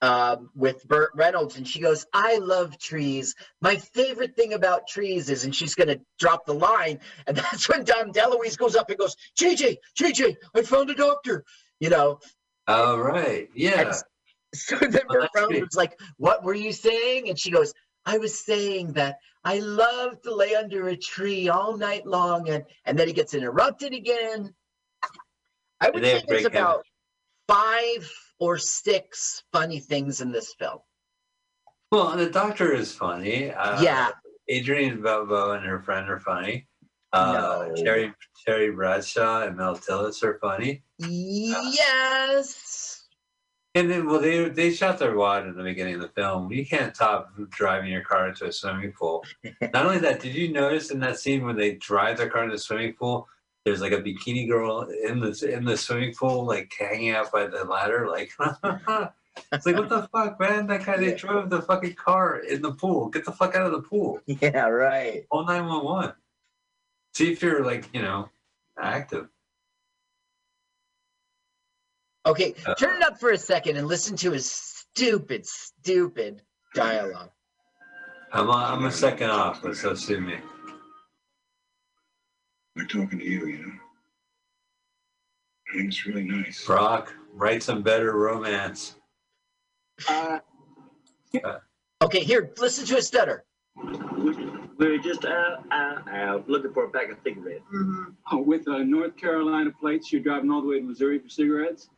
um, with Burt Reynolds, and she goes, "I love trees. My favorite thing about trees is," and she's gonna drop the line, and that's when Dom DeLuise goes up and goes, "JJ, JJ, I found a doctor," you know. All right. Yeah. And so then Burt Reynolds was like, "What were you saying?" And she goes, "I was saying that I love to lay under a tree all night long," and and then it gets interrupted again. I would say there's about five or six funny things in this film. Well, the doctor is funny. Uh, Yeah. Adrienne Barbeau and her friend are funny. Uh, No. Terry Terry Bradshaw and Mel Tillis are funny. Yes. And then, well, they they shot their wad in the beginning of the film. You can't top driving your car into a swimming pool. Not only that, did you notice in that scene when they drive their car into the swimming pool, there's like a bikini girl in the in the swimming pool, like hanging out by the ladder, like. it's like what the fuck, man? That guy they drove the fucking car in the pool. Get the fuck out of the pool. Yeah, right. Call nine one one. See if you're like you know active. Okay, Uh, turn it up for a second and listen to his stupid, stupid dialogue. I'm a, I'm a second off, but so sue me. Like talking to you, you know. I think it's really nice. Brock, write some better romance. Uh, Okay, here, listen to his stutter. we're just out, out, out, looking for a pack of cigarettes. Oh, with uh, North Carolina plates, you're driving all the way to Missouri for cigarettes?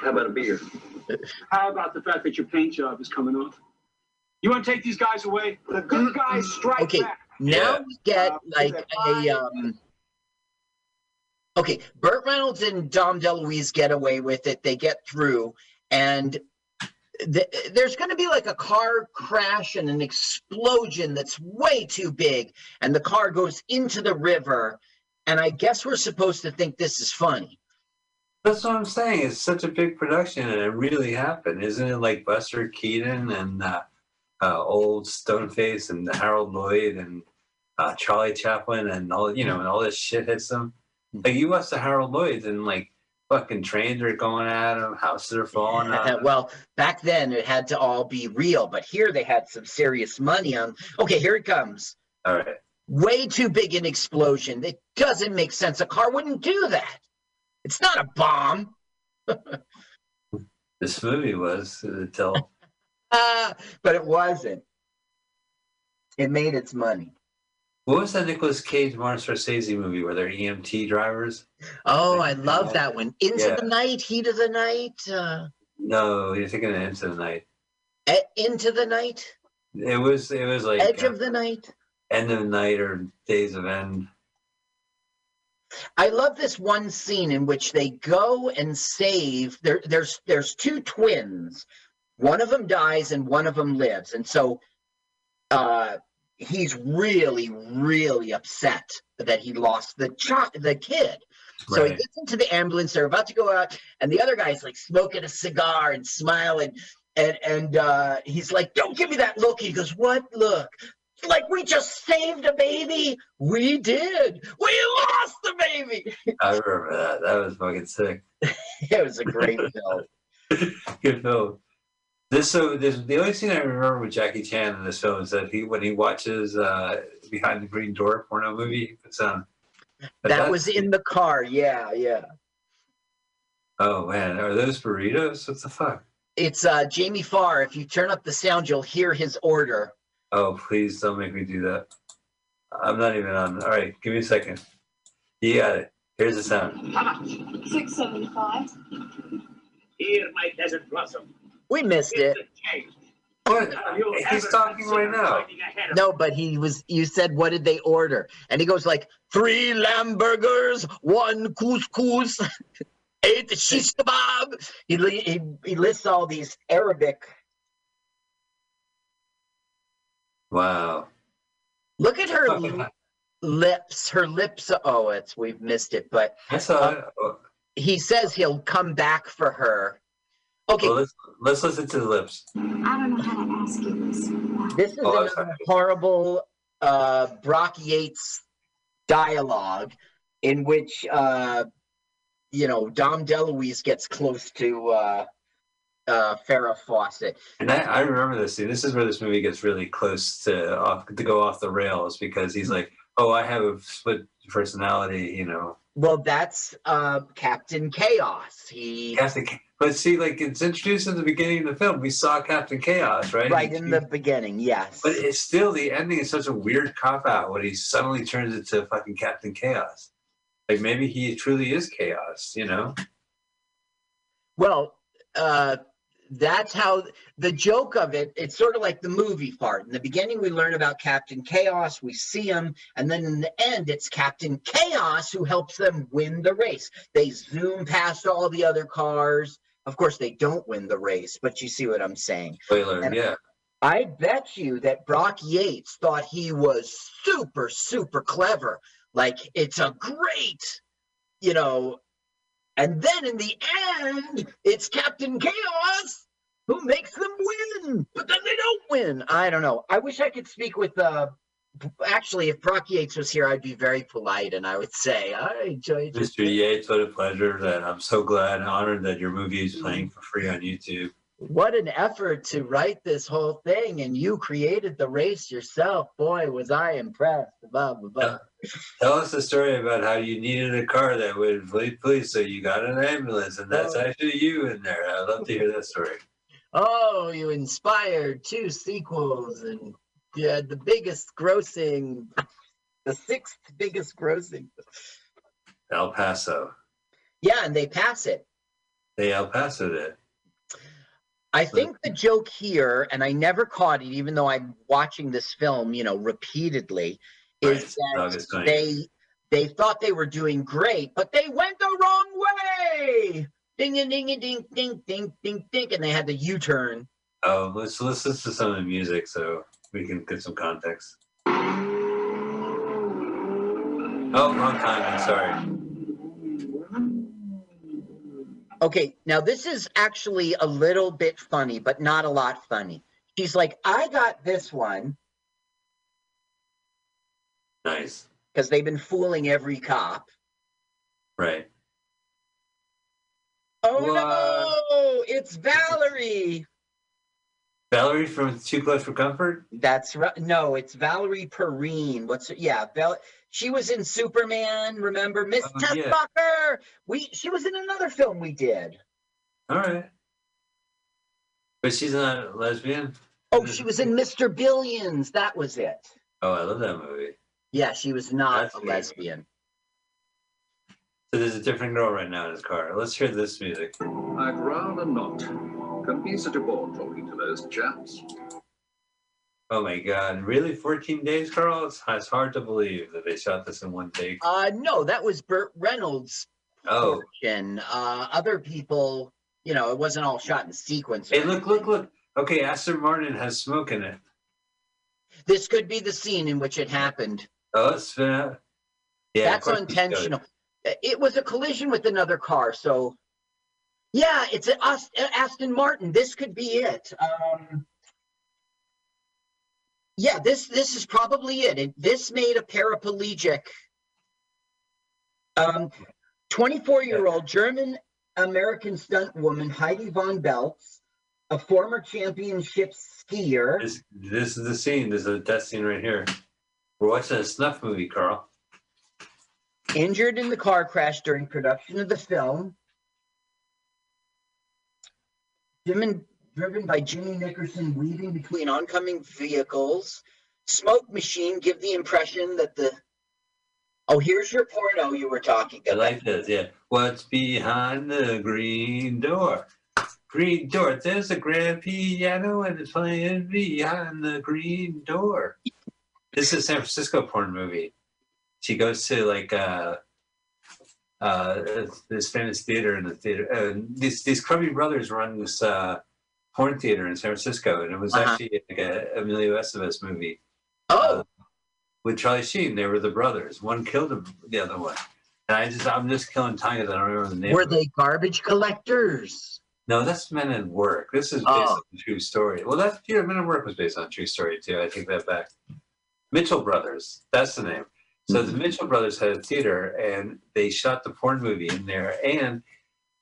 How about a beer? How about the fact that your paint job is coming off? You want to take these guys away? The good guys strike Okay. back. Now Yeah. we get Uh, like is a um Okay, Burt Reynolds and Dom DeLuise get away with it. They get through and th- there's going to be like a car crash and an explosion that's way too big and the car goes into the river and I guess we're supposed to think this is funny. That's what I'm saying. It's such a big production, and it really happened, isn't it? Like Buster Keaton and uh, uh, old Stoneface and Harold Lloyd and uh, Charlie Chaplin and all you know, and all this shit hits them. Like you watch the Harold Lloyds and like fucking trains are going at them, houses are falling 'em. well, back then it had to all be real, but here they had some serious money on. Okay, here it comes. All right. way too big an explosion. It doesn't make sense. A car wouldn't do that. It's not a bomb. This movie was uh, until Ah, but it wasn't. It made its money. what was that Nicolas Cage Martin Scorsese movie where they're EMT drivers? Oh, I love that one. Into Yeah. the night, heat of the night, uh, No, you're thinking of Into the Night. into the night, It was it was like edge uh, of the night. End of the Night or Days of End. I love this one scene in which they go and save. There, there's there's two twins. One of them dies and one of them lives, and so uh, he's really, really upset that he lost the child, the kid. So he gets into the ambulance. They're about to go out, and the other guy's like smoking a cigar and smiling, and and uh, he's like, "Don't give me that look." He goes, "What look?" Like we just saved a baby. We did. We lost the baby. I remember that. That was fucking sick. It was a great film. Good film. This so this the only scene I remember with Jackie Chan in this film is that he when he watches uh Behind the Green Door porno movie, puts on. That was in the car. Yeah, yeah. Oh man, are those burritos? What the fuck? It's uh, Jamie Farr. If you turn up the sound, you'll hear his order. Oh please don't make me do that. I'm not even on. All right, give me a second. You got it. Here's the sound. How much? Six seventy-five. Here, my desert blossom. We missed it. Here's the change. What? He's talking right now. finding ahead of No, but he was. You said, "What did they order?" And he goes like, three lamb burgers, one couscous, eight shish kebab." He, he he lists all these Arabic. Wow. Look at her lips. Her lips. Oh, it's we've missed it. But I saw it. Oh, he says he'll come back for her. Okay, Well, let's let's listen to the lips. I don't know how to ask you this. This is Oh, I'm another horrible uh, Brock Yates dialogue in which uh, you know Dom DeLuise gets close to uh, uh, Farrah Fawcett. And I, I remember this scene. This is where this movie gets really close to off to go off the rails because he's like, "Oh, I have a split personality," you know. Well, that's uh, Captain Chaos. He Captain, but see, like it's introduced in the beginning of the film. We saw Captain Chaos, right? right in the beginning, yes. But it's still the ending is such a weird cop out when he suddenly turns into fucking Captain Chaos. Like maybe he truly is chaos, you know? Well, uh, that's how the joke of it. It's sort of like the movie part. In the beginning, we learn about Captain Chaos. We see him, and then in the end, it's Captain Chaos who helps them win the race. They zoom past all the other cars. Of course, they don't win the race, but you see what I'm saying. Spoiler, And- yeah. I bet you that Brock Yates thought he was super, super clever. Like it's a great, you know. And then in the end, it's Captain Chaos who makes them win, but then they don't win. I don't know. I wish I could speak with. uh Actually, if Brock Yates was here, I'd be very polite and I would say I enjoyed. Mr. Yates, what a pleasure that I'm so glad and honored that your movie is playing for free on YouTube. What an effort to write this whole thing, and you created the race yourself. Boy, was I impressed. Blah blah blah. Tell us the story about how you needed a car that would fleet police, so you got an ambulance, and that's Oh. actually you in there. I'd love to hear that story. Oh, you inspired two sequels and yeah, the biggest grossing, the sixth biggest grossing. El Paso. Yeah, and they pass it. They El Paso it. I think the joke here, and I never caught it, even though I'm watching this film, you know, repeatedly, Right, is that 20th. they they thought they were doing great, but they went the wrong way. Ding ding a ding ding ding ding ding, and they had the U-turn. Oh, let's let's listen to some of the music so we can get some context. Oh, wrong timing. Sorry. Okay, now this is actually a little bit funny, but not a lot funny. She's like, I got this one Nice. because they've been fooling every cop. Right. Oh What? no, it's Valerie. Valerie from Too Close for Comfort. That's right. No, it's Valerie Perrine. What's her? Yeah, Val- she was in Superman. Remember, Miss Oh, yeah. We she was in another film we did. All right. But she's not a lesbian. Oh, she was in Mr. Billions. That was it. Oh, I love that movie. Yeah, she was not That's a weird. lesbian. So there's a different girl right now in his car. Let's hear this music. I'd rather not. Can be such a bore talking to those chaps. Oh my God! Really, 14 days, Carl? It's, it's hard to believe that they shot this in one take. Uh, no, that was Burt Reynolds' Oh, portion. Uh, other people, you know, it wasn't all shot in sequence. hey, look, look, look. Okay, Aston Martin has smoke in it. This could be the scene in which it happened. Oh, that's uh, yeah. That's intentional. it. unintentional. It was a collision with another car, so yeah, it's an Aston Martin. This could be it. Um, yeah, this this is probably it. it. This made a paraplegic, um, 24-year-old German American stunt woman Heidi von Beltz, a former championship skier. This, this is the scene. This is that scene right here. We're watching a snuff movie, Carl. injured in the car crash during production of the film. Driven by Jimmy Nickerson weaving between oncoming vehicles. Smoke machine give the impression that the. Oh, here's your porno you were talking I about. like this. Yeah. What's behind the green door? Green door. There's a grand piano and it's playing behind the green door. This is a San Francisco porn movie. She goes to like uh, uh, this famous theater in the theater. Uh, these these Crummy brothers run this uh, porn theater in San Francisco, and it was Uh-huh. actually like a Emilio Estevez movie Oh, with Charlie Sheen. They were the brothers. One killed the other one. And I just I'm just killing time because I don't remember the name. were they garbage collectors? No, that's Men at Work. This is based Oh. on a true story. Well, that's yeah, Men at Work was based on a true story too. I take that back. Mitchell Brothers. That's the name. So the Mitchell Brothers had a theater, and they shot the porn movie in there. And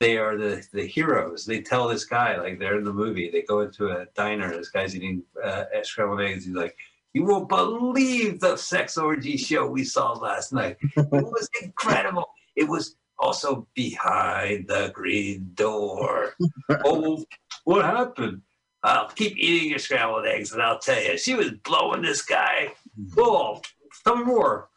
they are the the heroes. They tell this guy like they're in the movie. They go into a diner. This guy's eating uh, scrambled eggs. He's like, "You won't believe the sex orgy show we saw last night. It was incredible. It was also behind the green door. oh, what happened? I'll keep eating your scrambled eggs, and I'll tell you, she was blowing this guy. Oh, tell me more."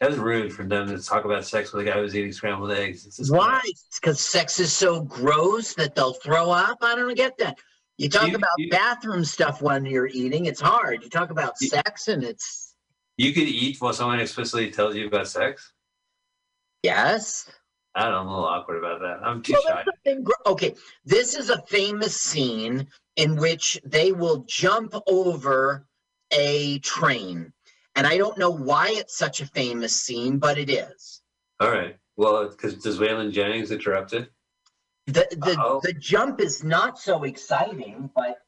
That was rude for them to talk about sex with a guy who's eating scrambled eggs. It's Why? Because sex is so gross that they'll throw up. I don't get that. You talk You- about you- bathroom stuff when you're eating. It's hard. You talk about You- sex, and it's You could eat while someone explicitly tells you about sex. yes. I don't know. I'm a little awkward about that. I'm too Well, shy. that's the thing, gr- Okay, this is a famous scene in which they will jump over a train. And I don't know why it's such a famous scene, but it is. All right. Well, because does Waylon Jennings interrupt it? The the, Uh-oh. the jump is not so exciting, but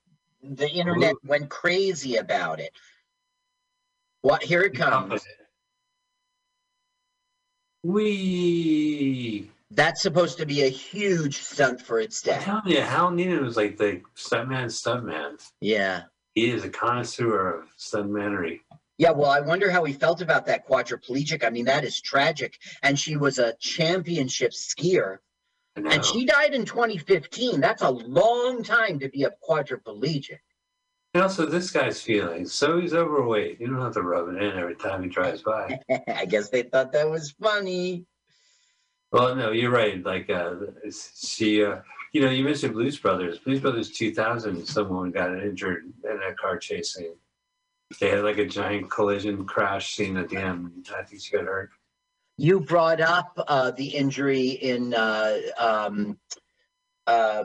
the internet went crazy about it. What here it comes. We. That's supposed to be a huge stunt for its I'm day. telling you, Hal Needham was like the stuntman, stuntman. Yeah. He is a connoisseur of stuntmanery. Yeah, well, I wonder how he felt about that quadriplegic. I mean, that is tragic. And she was a championship skier. And she died in 2015. That's a long time to be a quadriplegic. And also, this guy's feelings. So he's overweight. You don't have to rub it in every time he drives by. I guess they thought that was funny. Well, no, you're right. Like, uh, she, uh, you know, you mentioned Blues Brothers. Blues Brothers 2000, someone got injured in a car chase scene. They had like a giant collision crash scene at the end. I think she got hurt. You brought up uh, the injury in uh, um, uh,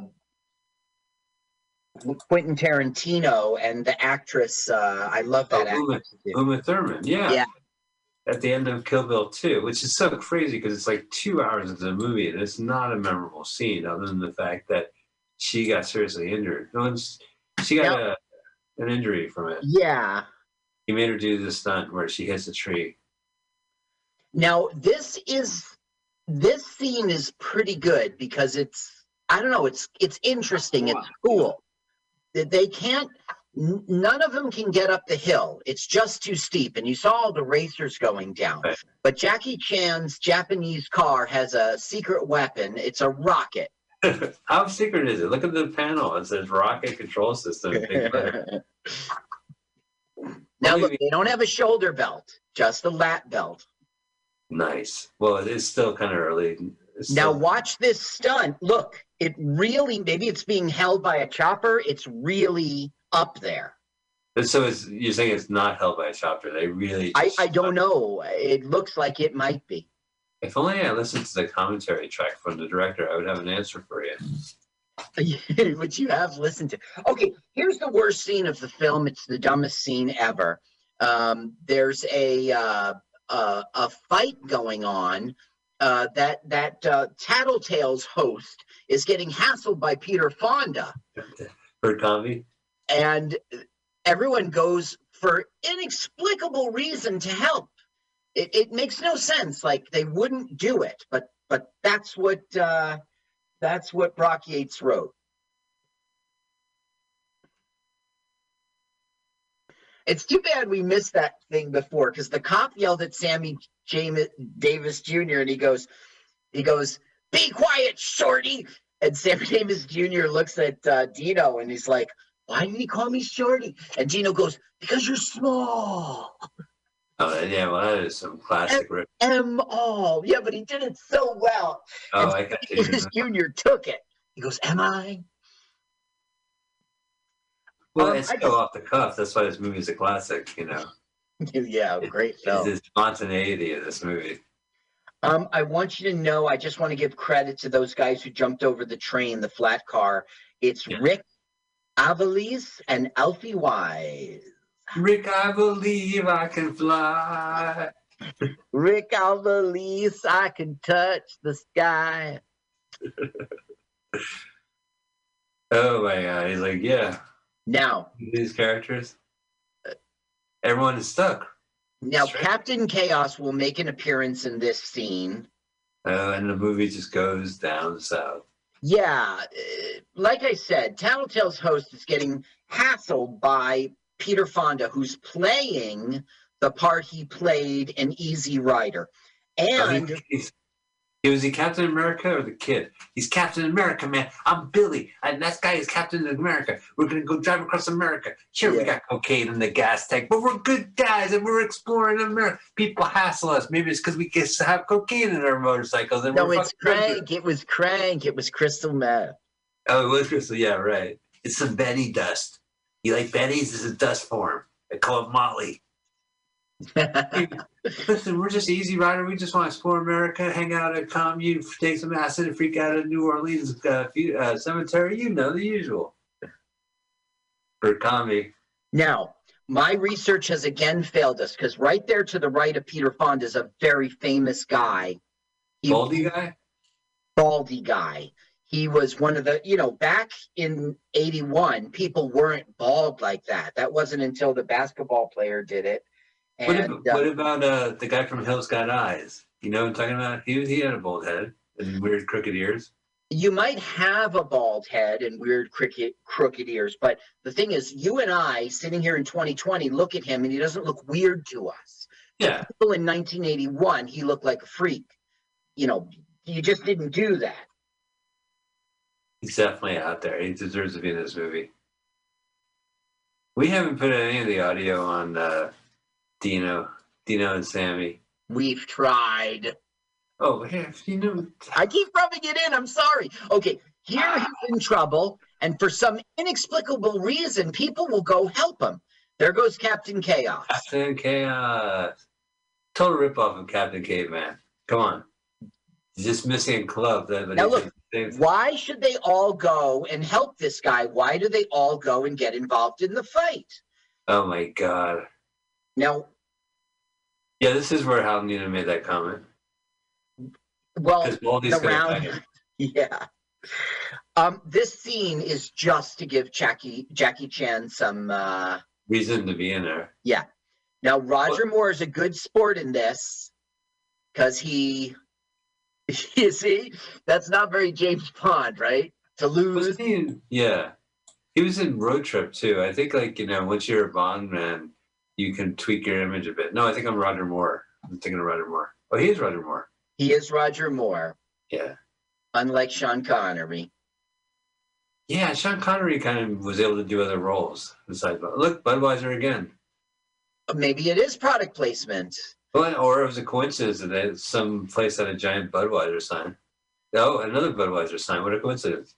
Quentin Tarantino and the actress. Uh, I love that Oh, Uma, actress. Uma Thurman, yeah. Yeah. At the end of Kill Bill 2, which is so crazy because it's like two hours into the movie and it's not a memorable scene other than the fact that she got seriously injured. No one's, she got a, an injury from it. Yeah. He made her do the stunt where she hits a tree. Now this is this scene is pretty good because it's I don't know it's it's interesting it's cool. That They can't none of them can get up the hill. It's just too steep and you saw all the racers going down. Right. But Jackie Chan's Japanese car has a secret weapon. It's a rocket. How secret is it? Look at the panel. It says rocket control system. Now What do you look, they don't have a shoulder belt, just a lat belt. nice. Well, it is still kind of early. It's Now watch this stunt. Look, it really maybe it's being held by a chopper. It's really up there. so it's, you're saying it's not held by a chopper. They really. I, I don't know. It looks like it might be. If only I listened to the commentary track from the director, I would have an answer for you. Which you have listened to. Okay, here's the worst scene of the film. It's the dumbest scene ever. Um, there's a uh, uh, a fight going on. Uh, that that uh, Tattletales host is getting hassled by Peter Fonda. Bert Convy? and everyone goes for inexplicable reason to help. It, it makes no sense. Like they wouldn't do it, but but that's what uh, that's what Brock Yates wrote. It's too bad we missed that thing before because the cop yelled at Sammy James Davis Jr. and he goes, he goes, "Be quiet, shorty." And Sammy Davis Jr. looks at uh, Dino and he's like, why did he call me shorty? And Dino goes, because you're small. Oh, yeah, well, that is some classic rip. M all. Yeah, but he did it so well. Oh, and I got you. Davis Jr. took it. He goes, am I? Well, Um, it's so just- off the cuff. That's why this movie is a classic, you know. yeah, great It's the spontaneity of this movie. Um, I want you to know, I just want to give credit to those guys who jumped over the train, the flat car. It's Yeah. Rick Avalise and Alfie Wise. Rick, I believe I can fly. Rick Avalise, I can touch the sky. Oh my god, he's like, yeah, Now, these characters. Everyone is stuck. Now. Captain Chaos will make an appearance in this scene. Uh, and the movie just goes down south. Yeah, uh, like I said, Tattletale's host is getting hassled by Peter Fonda, who's playing the part he played in Easy Rider. And he was he Captain America or the kid? He's Captain America, man. I'm Billy, and that guy is Captain America. We're gonna go drive across America. Sure, we got cocaine in the gas tank, but we're good guys and we're exploring America. People hassle us. Maybe it's because we get to have cocaine in our motorcycles. And no, we're it's. Crank. It was Crank. It was Crystal Meth. Oh, it was Crystal. Yeah, right. It's some Benny dust. You like Betty's? This is dust form. I call it Motley. Listen, we're just easy rider. We just want to explore America, hang out at a commune, take some acid, and freak out at New Orleans uh, uh, cemetery. You know the usual. For comedy. now, my research has again failed us because right there to the right of Peter Fonda is a very famous guy. He- Baldy guy? baldy guy. He was one of the, you know, back in 81, people weren't bald like that. That wasn't until the basketball player did it. What, And uh, what about uh, the guy from Hills Got Eyes? You know what I'm talking about? He, he had a bald head and weird crooked ears. you might have a bald head and weird crooked, crooked ears, but the thing is, you and I sitting here in 2020 look at him and he doesn't look weird to us. Yeah. People in 1981, he looked like a freak. You know, you just didn't do that. He's definitely out there. He deserves to be in this movie. We haven't put any of the audio on uh, Dino, Dino and Sammy. We've tried. Oh, yeah, you know, I keep rubbing it in. I'm sorry. Okay, here he's in trouble, and for some inexplicable reason, people will go help him. There goes Captain Chaos. Captain Chaos. Total ripoff of Captain Caveman. Come on. He's just missing a club. Now look, thinks- Why should they all go and help this guy? Why do they all go and get involved in the fight? oh my God. Now, Yeah, this is where Hal Needham made that comment. well, the round- yeah. Um, this scene is just to give Jackie Jackie Chan some uh Reason to be in there. Yeah. Now, Roger Moore is a good sport in this because he, you see, that's not very James Bond, right? To lose. He in, yeah. He was in Road Trip too. I think, like, you know, once you're a Bond man, you can tweak your image a bit. No, I think I'm Roger Moore. I'm thinking of Roger Moore. Oh, he is Roger Moore. He is Roger Moore, Yeah. unlike Sean Connery. Yeah, Sean Connery kind of was able to do other roles besides. Look, Budweiser again. Maybe it is product placement. Well, or it was a coincidence that some place had a giant Budweiser sign. Oh, another Budweiser sign. What a coincidence.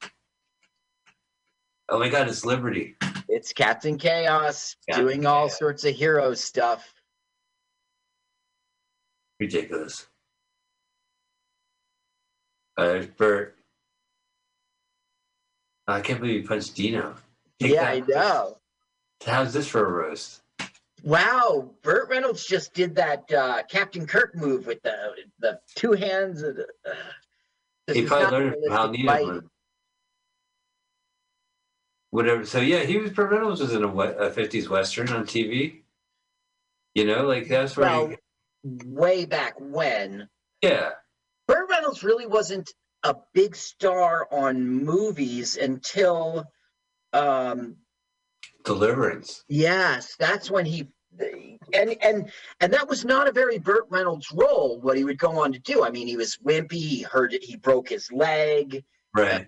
Oh my God, it's Liberty. It's Captain Chaos Captain doing all Chaos. sorts of hero stuff. Ridiculous. Uh, there's Bert. I can't believe you punched Dino. Take yeah, I know. How's this for a roast? Wow, Burt Reynolds just did that uh, Captain Kirk move with the the two hands. Of the, uh, He probably learned from Hal fighting. Whatever. So yeah, he was. Burt Reynolds was in a, a '50s western on TV. You know, like that's where. Well, he, way back when, yeah. Burt Reynolds really wasn't a big star on movies until, um, Deliverance. yes, that's when he, and and and that was not a very Burt Reynolds role. What he would go on to do. I mean, he was wimpy. He hurt it. He broke his leg. Right.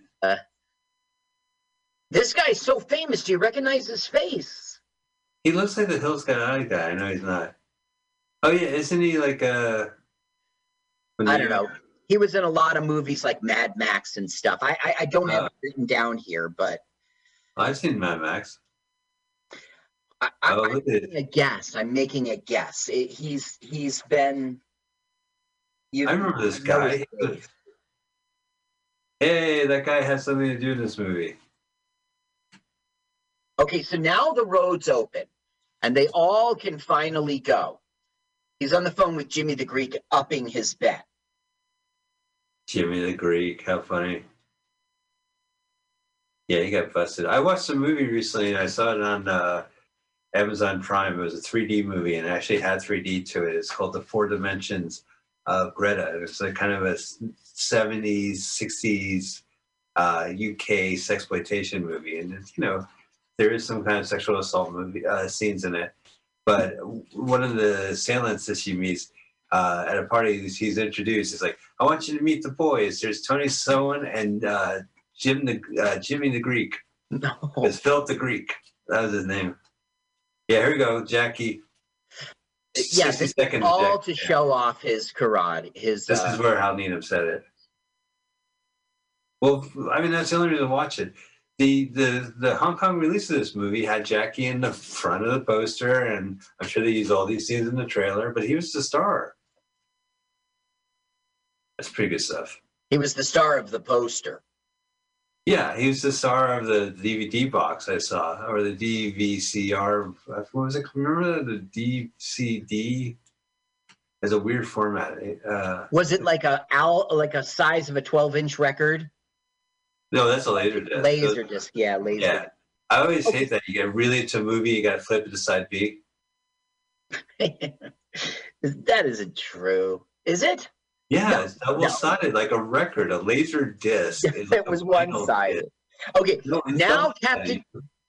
This guy's so famous. Do you recognize his face? He looks like the Hills Got Eye guy. I know he's not. Oh yeah, isn't he like uh? I don't know. He was in a lot of movies like Mad Max and stuff. I I, I don't have Uh. it written down here, but I've seen Mad Max. I, I, Oh, I'm making a guess. I'm making a guess. It, he's he's been. You I remember this guy. Hey, that guy has something to do in this movie. Okay, so now the road's open, and they all can finally go. He's on the phone with Jimmy the Greek, upping his bet. Jimmy the Greek, how funny. Yeah, he got busted. I watched a movie recently and I saw it on uh, Amazon Prime. It was a 3D movie and it actually had 3D to it. It's called The Four Dimensions of Greta. It's like kind of a 70s, 60s uh, UK sexploitation movie, and it's, you know there is some kind of sexual assault movie uh, scenes in it. But one of the assailants that she meets uh, at a party, he's introduced. He's like, "I want you to meet the boys. There's Tony Sowen and uh, Jim the uh, Jimmy the Greek. No. It's Philip the Greek. That was his name. Yeah, here we go, Jackie. Yeah, 60 this is seconds, all to show off his karate. His This uh, is where Hal Needham said it. Well, I mean, that's the only reason to watch it. The, the the Hong Kong release of this movie had Jackie in the front of the poster, and I'm sure they used all these scenes in the trailer, but he was the star. That's pretty good stuff. he was the star of the poster. Yeah, he was the star of the DVD box I saw, or the DVCR. What was it? Remember the DCD? It's a weird format. Uh, Was it like a owl, like a size of a 12 inch record? no, that's a laser disc. Laser disc, yeah, laser. Yeah. I always hate that. You get really into a movie, you got to flip it to side B. that isn't true, is it? Yeah, No, it's double sided, like a record. A laser disc. is it was one sided. Okay, No, now. Captain,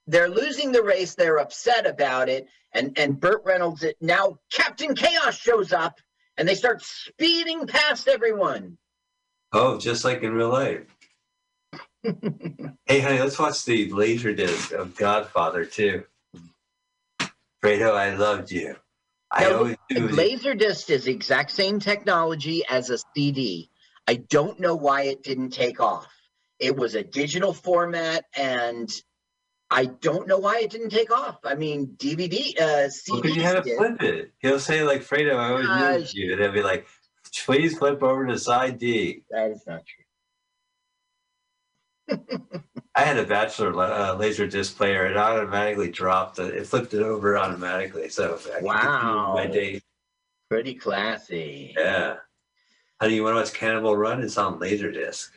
they're losing the race. They're upset about it, and and Burt Reynolds. It, Now Captain Chaos shows up, and they start speeding past everyone. Oh, just like in real life. hey, honey, let's watch the laser disc of Godfather too. Fredo, I loved you. I Now, always do. Laserdisc is the exact same technology as a CD. I don't know why it didn't take off. It was a digital format, and I don't know why it didn't take off. I mean, DVD, uh, Because you had to did. flip it. He'll say like Fredo, I always knew you. And he'll be like, please flip over to side D. That is not true. I had a bachelor uh, laser disc player. It automatically dropped. It, it flipped it over automatically. So I Wow. my day. Pretty classy. Yeah. How do you want to watch Cannibal Run? It's on Laserdisc.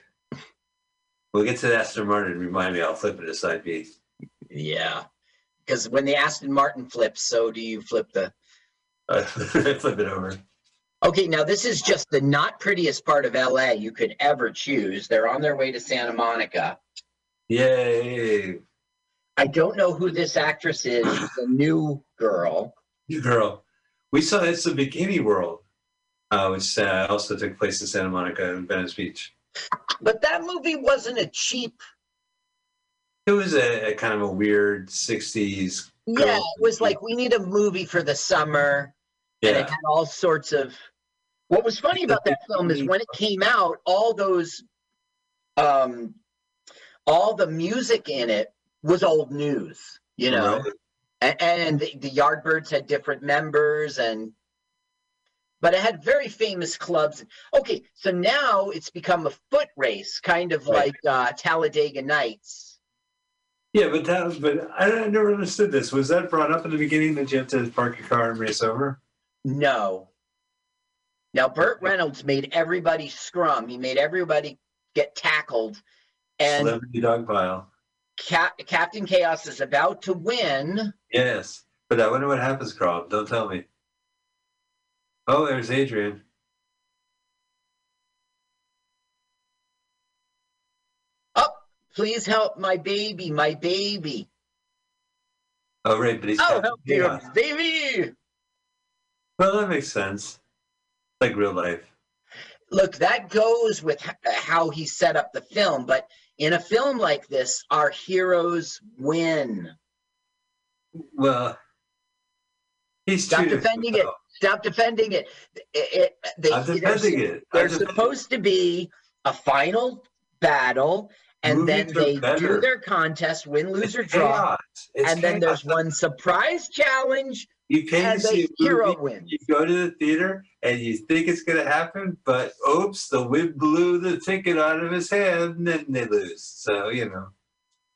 We'll get to the Aston Martin. Remind me, I'll flip it to side B. Yeah. Because when the Aston Martin flips, so do you flip the. Uh, flip it over. Okay, now this is just the not prettiest part of LA you could ever choose. They're on their way to Santa Monica. Yay. I don't know who this actress is. She's a new girl. You girl. We saw It's the Bikini World, uh, which uh, also took place in Santa Monica and Venice Beach. But that movie wasn't a cheap. It was a, a kind of a weird 60s. Yeah, it was like we need a movie for the summer, and it Yeah. had all sorts of. What was funny about that film is when it came out, all those, um, all the music in it was old news. You know, Right. A- and the, the Yardbirds had different members and but it had very famous clubs okay so now it's become a foot race kind of Right. like uh, talladega nights Yeah, but that was, but I, I never understood this. Was that brought up in the beginning that you have to park your car and race over? no now burt reynolds made everybody scrum he made everybody get tackled and Celebrity dog pile. Cap- captain chaos is about to win Yes, but I wonder what happens, Carl. Don't tell me. Oh, there's Adrienne. oh please help my baby my baby Oh, right, but he's oh Captain help Chaos. baby Well, that makes sense. Like real life. look that goes with how he set up the film but in a film like this our heroes win Well, he's Stop defending it. stop defending it, It- it- they, I'm they're defending it. I'm they're defending- supposed to be a final battle and then they do their contest win lose or It's draw chaos. And then there's one surprise challenge You pay to see a hero movie, wins You go to the theater and you think it's going to happen, but oops, the wind blew the ticket out of his hand, and then they lose. So you know,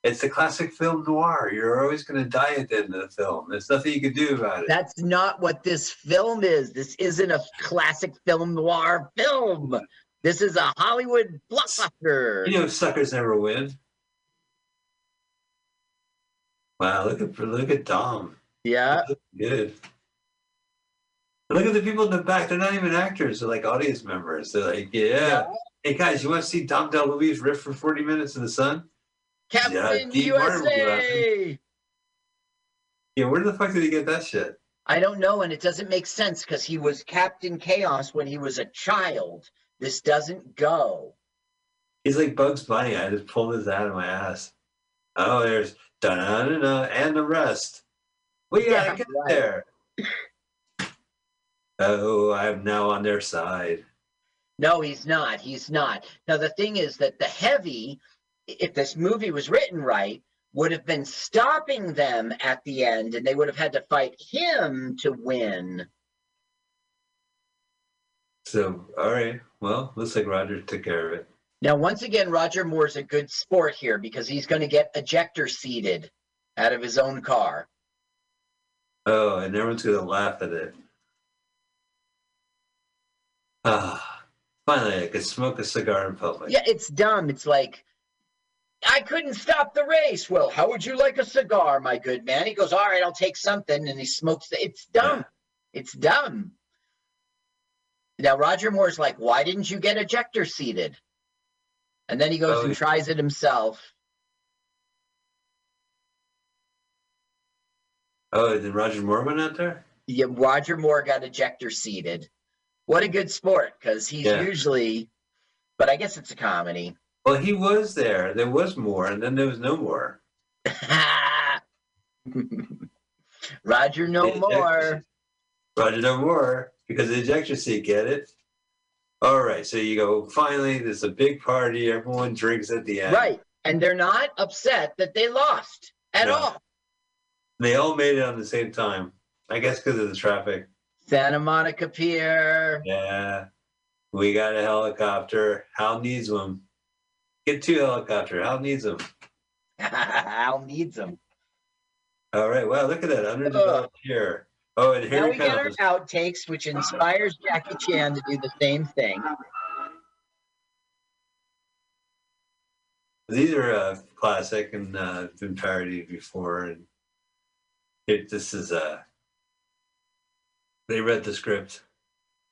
it's the classic film noir. You're always going to die at the end of the film. There's nothing you can do about it. That's not what this film is. This isn't a classic film noir film. This is a Hollywood blockbuster. You know, suckers never win. Wow, look at look at Dom. Yeah. Good. Look at the people in the back. They're not even actors. They're like audience members. They're like, yeah. Hey guys, you want to see Dom DeLuise riff for 40 minutes in the sun? Captain Dean Martin would be USA. Yeah, where the fuck did he get that shit? I don't know, and it doesn't make sense because he was Captain Chaos when he was a child. This doesn't go. He's like Bugs Bunny. I just pulled his out of my ass. Oh, there's da da da and the rest. We gotta Yeah, get right. there. Oh, I'm now on their side. No, he's not. He's not. Now, the thing is that the heavy, if this movie was written right, would have been stopping them at the end, and they would have had to fight him to win. So, all right. Well, looks like Roger took care of it. Now, once again, Roger Moore's a good sport here because he's going to get ejector seated out of his own car. Oh, and everyone's gonna laugh at it. Ah, finally, I could smoke a cigar in public. Yeah, it's dumb. It's like, I couldn't stop the race. Well, how would you like a cigar, my good man? He goes, All right, I'll take something. And he smokes. The, it's dumb. It's dumb. Now, Roger Moore's like, Why didn't you get ejector seated? And then he goes Oh, and tries it himself. Oh, did Roger Moore went out there? Yeah, Roger Moore got ejector seated. What a good sport because he's Yeah. usually, but I guess it's a comedy. Well, he was there. There was more, and then there was no more. Roger, no more. Roger no more because the ejector seat. Get it? All right. So you go. Finally, there's a big party. Everyone drinks at the end. Right. And they're not upset that they lost at No. all. They all made it on the same time. I guess because of the traffic. Santa Monica Pier. Yeah. We got a helicopter. Hal needs one. Get two helicopter. Hal needs them. Hal needs them. All right. Wow. Look at that. Underdeveloped here. Oh, and here Now we get our outtakes, which inspires Jackie Chan to do the same thing. These are uh, classic and uh, been parodied before, and it, this is uh, they read the script.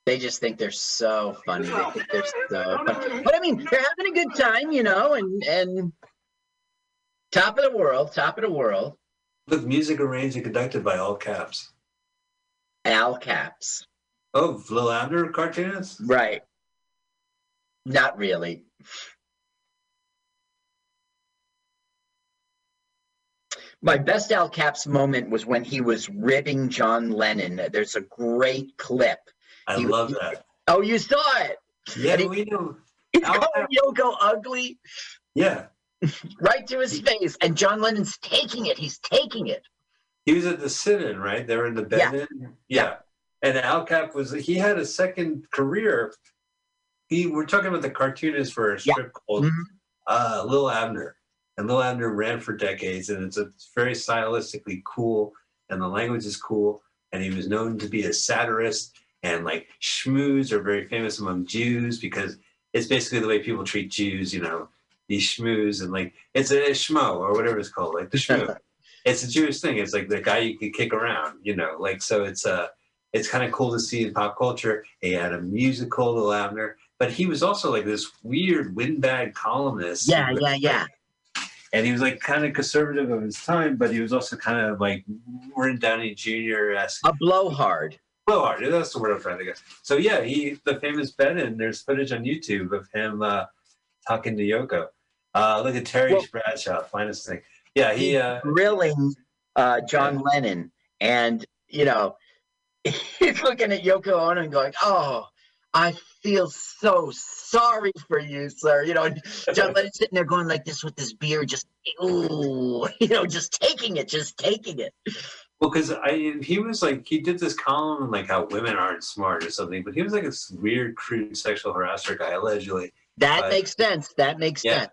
They just think they're so funny. They think they're so funny. But I mean, they're having a good time, you know, and and top of the world, top of the world. With music arranged and conducted by all caps. Al Caps. Oh, Lil Abner cartoonist. Right. Not really. My best Al Caps moment was when he was ribbing John Lennon. There's a great clip. I He- love that. Oh, you saw it. Yeah, he- we know. He's Al calling Yoko ugly Yeah, right to his face. And John Lennon's taking it. He's taking it. he was at the sit-in, right? They were in the Yeah. bed-in. Yeah. And Al Capp was he had a second career. He we're talking about the cartoonist for a Yeah. strip called Mhm. uh, Lil Abner, and Lil Abner ran for decades, and it's a it's very stylistically cool, and the language is cool, and he was known to be a satirist, and like schmoos are very famous among Jews because it's basically the way people treat Jews, you know, these schmoos and like it's a schmo or whatever it's called, like the schmoo. it's a Jewish thing. It's like the guy you could kick around, you know, like so it's uh it's kind of cool to see in pop culture. He had a musical, Lil Abner, but he was also like this weird windbag columnist. Yeah, yeah, yeah. And he was like kind of conservative of his time, but he was also kind of like Morton Downey Jr. esque. A blowhard. Blowhard. That's the word I'm trying to get. So yeah, he the famous Ben, and there's footage on YouTube of him uh, talking to Yoko. Uh, look at Terry Well- Bradshaw, finest thing. Yeah, he. Uh, grilling uh, John Lennon, and you know, he's looking at Yoko Ono and going, "Oh, I feel so sorry for you, sir." You know, John Lennon's sitting there going like this with his beer, just ooh, you know, just taking it, just taking it. Well, because I he was like he did this column like how women aren't smart or something, but he was like this weird, crude sexual harasser guy allegedly. That Right. makes sense. That makes Yeah. sense.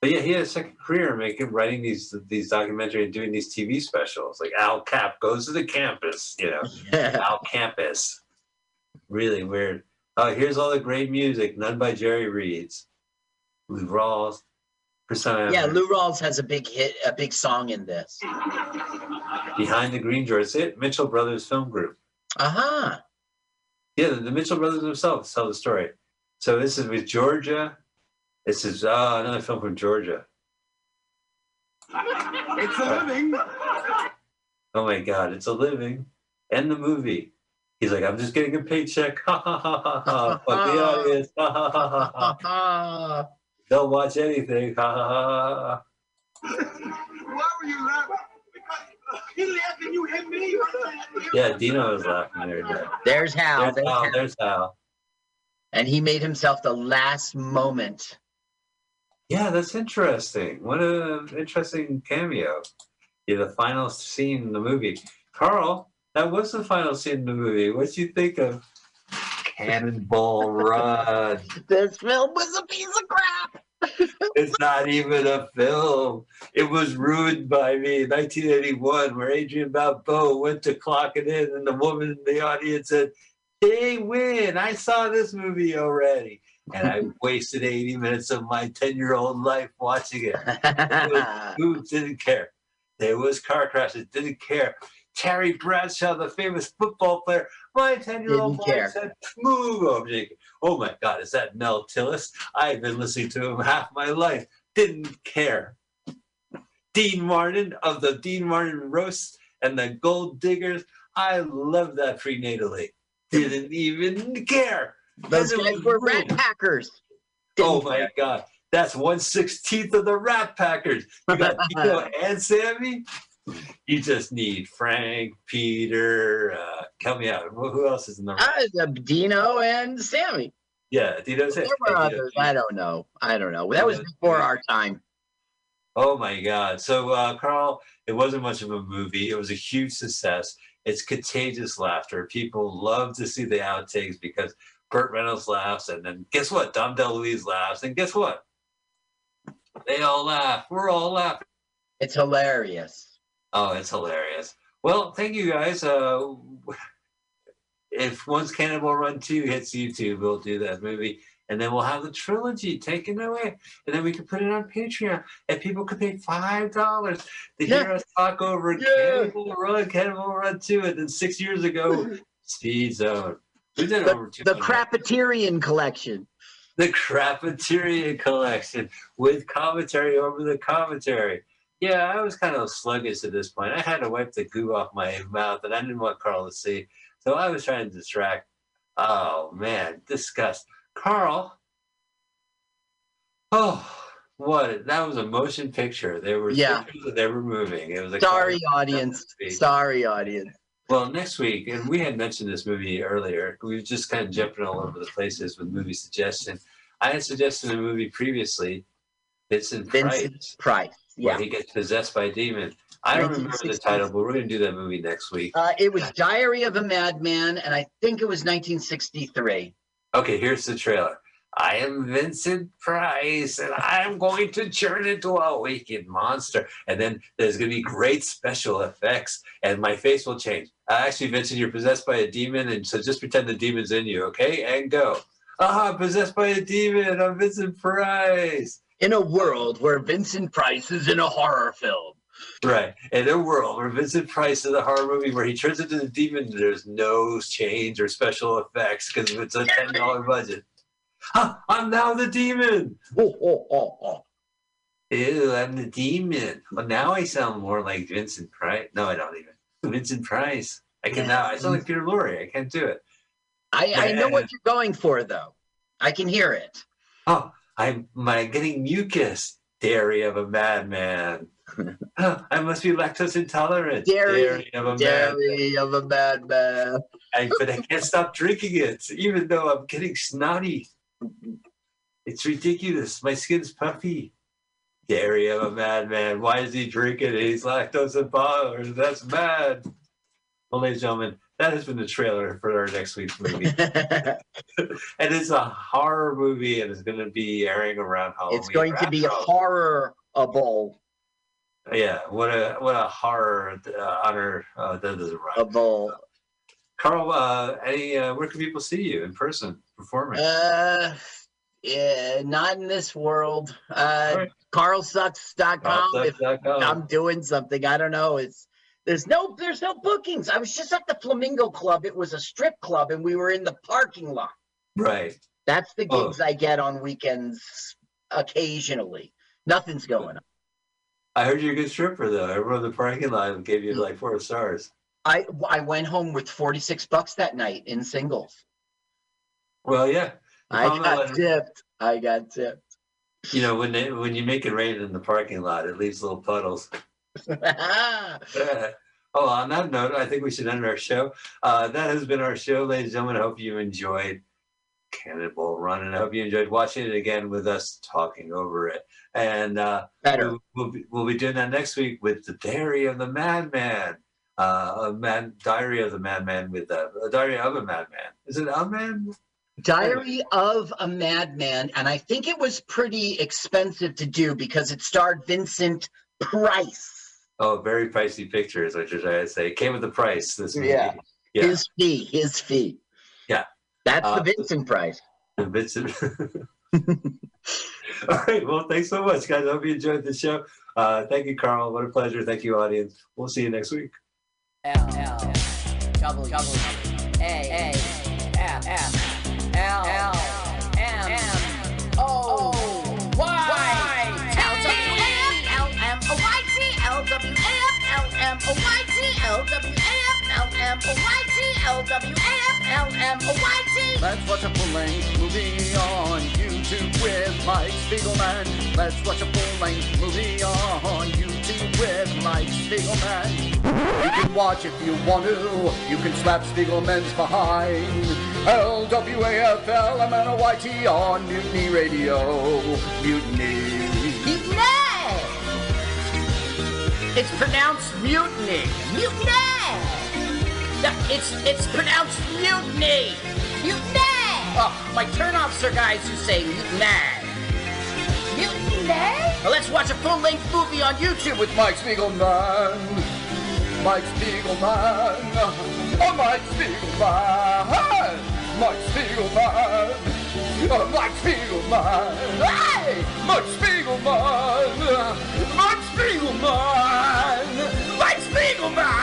But yeah, he had a second career making writing these these documentary and doing these TV specials. Like Al Capp goes to the campus, you know, Al Campus. Really weird. Oh, here's all the great music, none by Jerry Reeds. Lou Rawls, Persona. yeah, Lou Rawls has a big hit, a big song in this. Behind the Green Door. It's it, Mitchell Brothers Film Group. Uh huh. Yeah, the, the Mitchell brothers themselves tell the story. So this is with Georgia. This is uh, another film from Georgia. It's a living. Oh my God, it's a living. And the movie. He's like, I'm just getting a paycheck. Ha ha ha ha ha. Fuck the audience. Ha ha ha ha ha. Don't watch anything. Ha ha ha ha. Why were you laughing? He laughed and you hit me. Yeah, Dino was laughing there. Dad. There's Hal. There's There's Hal. Hal. There's Hal. And he made himself the last moment. Yeah, that's interesting. What an interesting cameo. Yeah, the final scene in the movie. Carl, that was the final scene in the movie. What do you think of Cannonball Run? This film was a piece of crap. It's not even a film. It was ruined by me 1981, where Adrian Balboa went to clock it in, and the woman in the audience said, They win. I saw this movie already. And I wasted 80 minutes of my 10 year old life watching it. Who didn't care? There was car crashes, didn't care. Terry Bradshaw, the famous football player, my 10 year old boy said, Move, oh, Jake. Oh my God, is that Mel Tillis? I've been listening to him half my life. Didn't care. Dean Martin of the Dean Martin Roasts and the Gold Diggers. I love that prenatally. Didn't even care. Those guys were rat packers. Oh Didn't my care. God. That's one sixteenth of the Rat Packers. You got Dino and Sammy. You just need Frank, Peter. Uh, help me out. Who who else is in the? Ah, the Dino and Sammy. Yeah, Dino. There were others. I don't know. I don't know. That was before our time. Oh my God. So, uh, Carl, it wasn't much of a movie. It was a huge success. It's contagious laughter. People love to see the outtakes because Burt Reynolds laughs, and then guess what? Dom DeLuise laughs, and guess what? They all laugh. We're all laughing. It's hilarious. Oh, it's hilarious. Well, thank you guys. Uh, if once Cannonball Run 2 hits YouTube, we'll do that movie. And then we'll have the trilogy taken away. And then we can put it on Patreon. And people could pay $5 to hear Yeah. us talk over Yeah. Cannonball Run, Cannonball Run 2. And then six years ago, Speed Zone. We did The, over the 200. Crapaterian collection. the Crapateria collection with commentary over the commentary. Yeah, I was kind of sluggish at this point. I had to wipe the goo off my mouth, and I didn't want Carl to see. So I was trying to distract. Oh man, disgust. Carl. Oh, what? That was a motion picture. There were Yeah. pictures they were moving. It was a Sorry, audience. Sorry, audience. Well, next week, and we had mentioned this movie earlier. We were just kind of jumping all over the places with movie suggestion. I had suggested a movie previously, Vincent Vincent Price, Price. Yeah. he gets possessed by a demon. I don't remember the title, but we're going to do that movie next week. Uh, it was Diary of a Madman, and I think it was 1963. Okay, here's the trailer. I am Vincent Price, and I'm going to turn into a wicked monster. And then there's going to be great special effects, and my face will change. Uh, actually, Vincent, you're possessed by a demon, and so just pretend the demon's in you, okay? And go. Ah, possessed by a demon. I'm Vincent Price. In a world where Vincent Price is in a horror film. Right. In a world where Vincent Price is a horror movie where he turns into the demon, there's no change or special effects because it's a $10 budget. Ah, I'm now the demon. Oh, oh, oh, oh. Ew, I'm the demon. Well, now I sound more like Vincent Price. No, I don't even. Vincent Price. I can now. I sound like Peter Lorre. I can't do it. I, I know what you're going for, though. I can hear it. Oh, I'm my getting mucus. Dairy of a madman. Oh, I must be lactose intolerant. Dairy- of a madman. Diary of a Madman. I, but I can't stop drinking it, even though I'm getting snotty. It's ridiculous. My skin's puffy. Dairy of a madman. Why is he drinking it? He's lactose intolerant. That's mad. Well, ladies and gentlemen, that has been the trailer for our next week's movie. and it's a horror movie and it's going to be airing around Halloween. it's going to be Right? horrible. Yeah, what a what a horror uh, honor uh, that doesn't rhyme. Able. Carl, uh, any uh, where can people see you in person performing? Uh, yeah, not in this world. Uh, Alright. CarlSucks.com. If I'm doing something, I don't know. It's There's no there's no bookings. I was just at the Flamingo Club. It was a strip club and we were in the parking lot. Right. That's the Oh. gigs I get on weekends occasionally. Nothing's going on. I heard you're a good stripper though. Everyone in the parking lot gave you like four stars. I I went home with 46 bucks that night in singles. Well, yeah. I got tipped. I got tipped. You know, when they, when you make it rain in the parking lot, it leaves little puddles. oh, on that note, I think we should end our show. Uh, that has been our show, ladies and gentlemen. I hope you enjoyed Cannonball Run, and I hope you enjoyed watching it again with us talking over it. And uh, Better. We'll, be, we'll be doing that next week with the Diary of the Madman. Uh, a man, Diary of the Madman with uh, a Diary of a Madman. Is it a man? Diary of a Madman, and I think it was pretty expensive to do because it starred Vincent Price. Oh, very pricey pictures, which is I say. It came with the price. This movie. Yeah. Yeah. His fee, his fee. Yeah. That's Uh, the Vincent Price. The bits of- All right. Well, thanks so much, guys. I hope you enjoyed the show. Uh, thank you, Carl. What a pleasure. Thank you, audience. We'll see you next week. L L W W A A F F L L Let's watch a full-length movie on YouTube with Mike Spiegelman. Let's watch a full-length movie on YouTube with Mike Spiegelman. You can watch if you want to. You can slap Spiegelman's behind. L-W-A-F-L-M-N-O-Y-T on Mutiny Radio. Mutiny! It's pronounced mutiny. Mutiny! No, it's it's pronounced mutiny. Mutiny! Oh, my turnoffs are guys who say mutiny. Mutiny? Well, let's watch a full-length movie on YouTube with with Mike Spiegelman. Mike Spiegelman. Oh, Mike Spiegelman. Mike Spiegelman. Mike Spiegelman. Hey! Mike Spiegelman. Mike Spiegelman. Mike Spiegelman.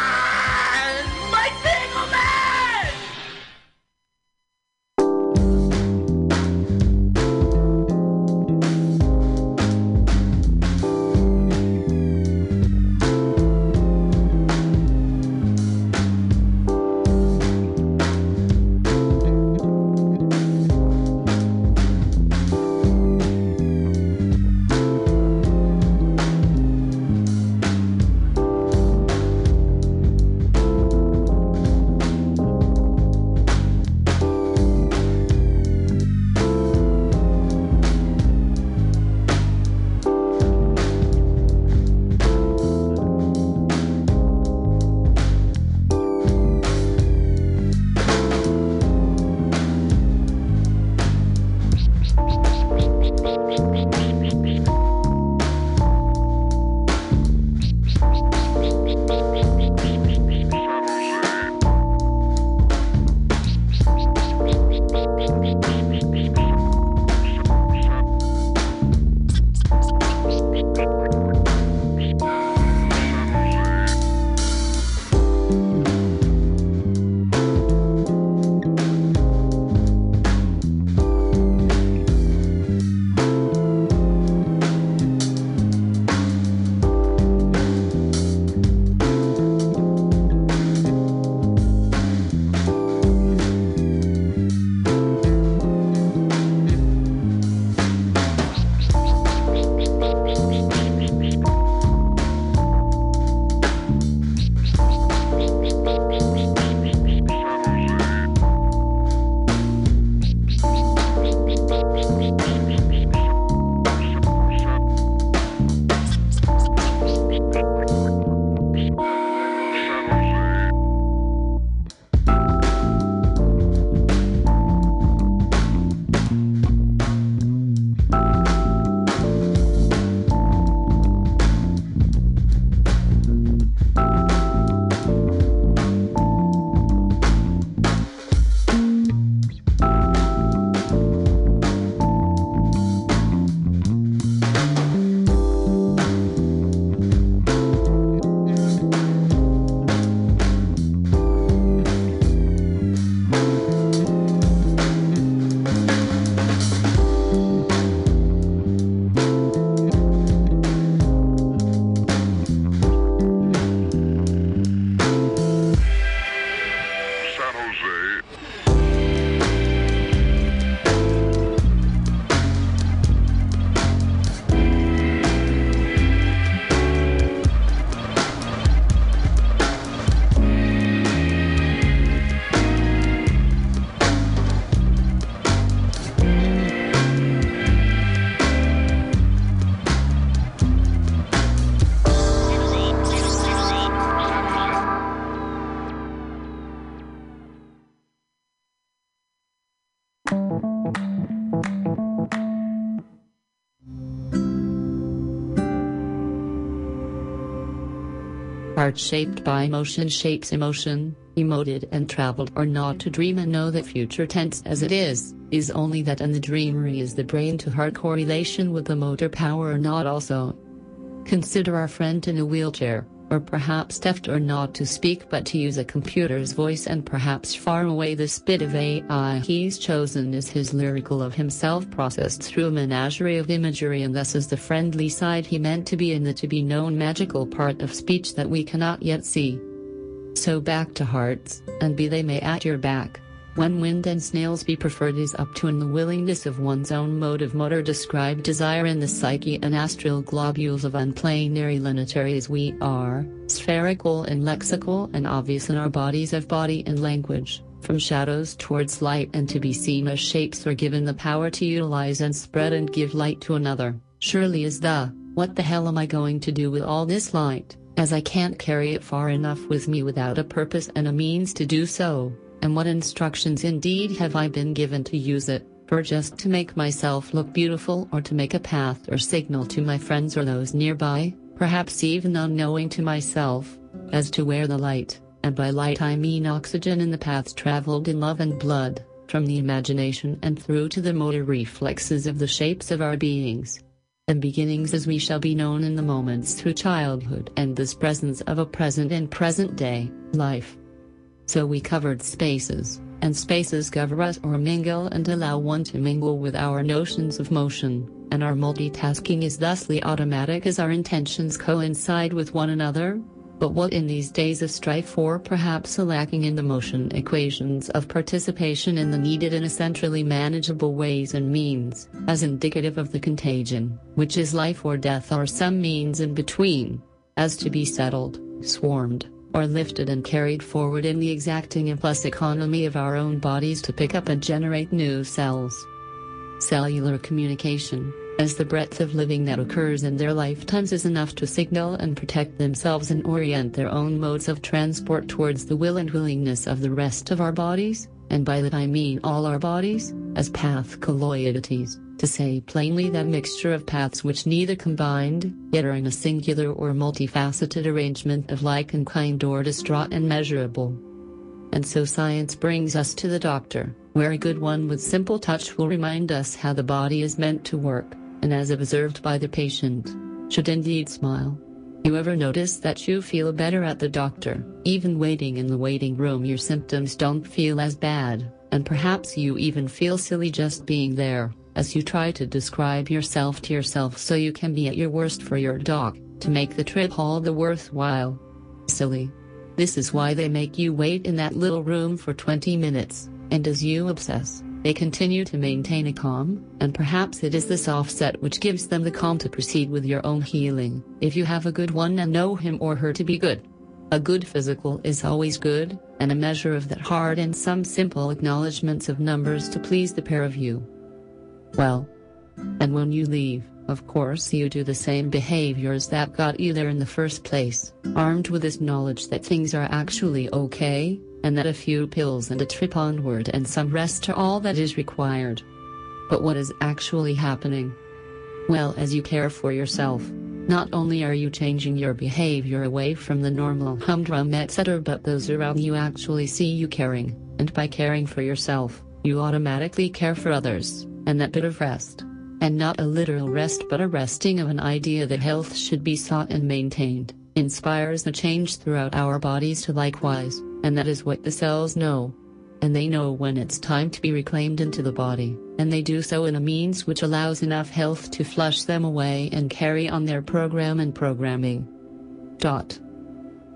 Shaped by motion shapes emotion, emoted and traveled or not to dream and know that future tense as it is, is only that and the dreamery is the brain to heart correlation with the motor power or not also. Consider our friend in a wheelchair, or perhaps deaf or not to speak but to use a computer's voice and perhaps far away this bit of AI he's chosen is his lyrical of himself processed through a menagerie of imagery and thus is the friendly side he meant to be in the to be known magical part of speech that we cannot yet see. So back to hearts, and be they may at your back. When wind and snails be preferred is up to in the willingness of one's own mode of motor described desire in the psyche and astral globules of unplanary lineatary as we are, spherical and lexical and obvious in our bodies of body and language, from shadows towards light and to be seen as shapes are given the power to utilize and spread and give light to another, surely is the, what the hell am I going to do with all this light? as I can't carry it far enough with me without a purpose and a means to do so, and what instructions indeed have I been given to use it, for just to make myself look beautiful or to make a path or signal to my friends or those nearby, perhaps even unknowing to myself, as to where the light, and by light I mean oxygen in the paths traveled in love and blood, from the imagination and through to the motor reflexes of the shapes of our beings and beginnings as we shall be known in the moments through childhood and this presence of a present and present day life. So we covered spaces, and spaces cover us or mingle and allow one to mingle with our notions of motion, and our multitasking is thusly automatic as our intentions coincide with one another, but what in these days of strife or perhaps a lacking in the motion equations of participation in the needed and essentially manageable ways and means, as indicative of the contagion, which is life or death or some means in between, as to be settled, swarmed, or lifted and carried forward in the exacting and plus economy of our own bodies to pick up and generate new cells. Cellular communication as the breadth of living that occurs in their lifetimes is enough to signal and protect themselves and orient their own modes of transport towards the will and willingness of the rest of our bodies, and by that I mean all our bodies, as path colloidities, to say plainly that mixture of paths which neither combined, yet are in a singular or multifaceted arrangement of like and kind or distraught and measurable. And so science brings us to the doctor, where a good one with simple touch will remind us how the body is meant to work and as observed by the patient, should indeed smile. You ever notice that you feel better at the doctor, even waiting in the waiting room your symptoms don't feel as bad, and perhaps you even feel silly just being there, as you try to describe yourself to yourself so you can be at your worst for your doc, to make the trip all the worthwhile. Silly. This is why they make you wait in that little room for 20 minutes, and as you obsess, they continue to maintain a calm, and perhaps it is this offset which gives them the calm to proceed with your own healing, if you have a good one and know him or her to be good. A good physical is always good, and a measure of that heart and some simple acknowledgments of numbers to please the pair of you. Well, and when you leave, of course you do the same behaviors that got you there in the first place, armed with this knowledge that things are actually okay, and that a few pills and a trip onward and some rest are all that is required. But what is actually happening? Well, as you care for yourself, not only are you changing your behavior away from the normal humdrum etc., but those around you actually see you caring, and by caring for yourself, you automatically care for others, and that bit of rest. And not a literal rest, but a resting of an idea that health should be sought and maintained, inspires a change throughout our bodies to likewise and that is what the cells know. And they know when it's time to be reclaimed into the body, and they do so in a means which allows enough health to flush them away and carry on their program and programming. Dot.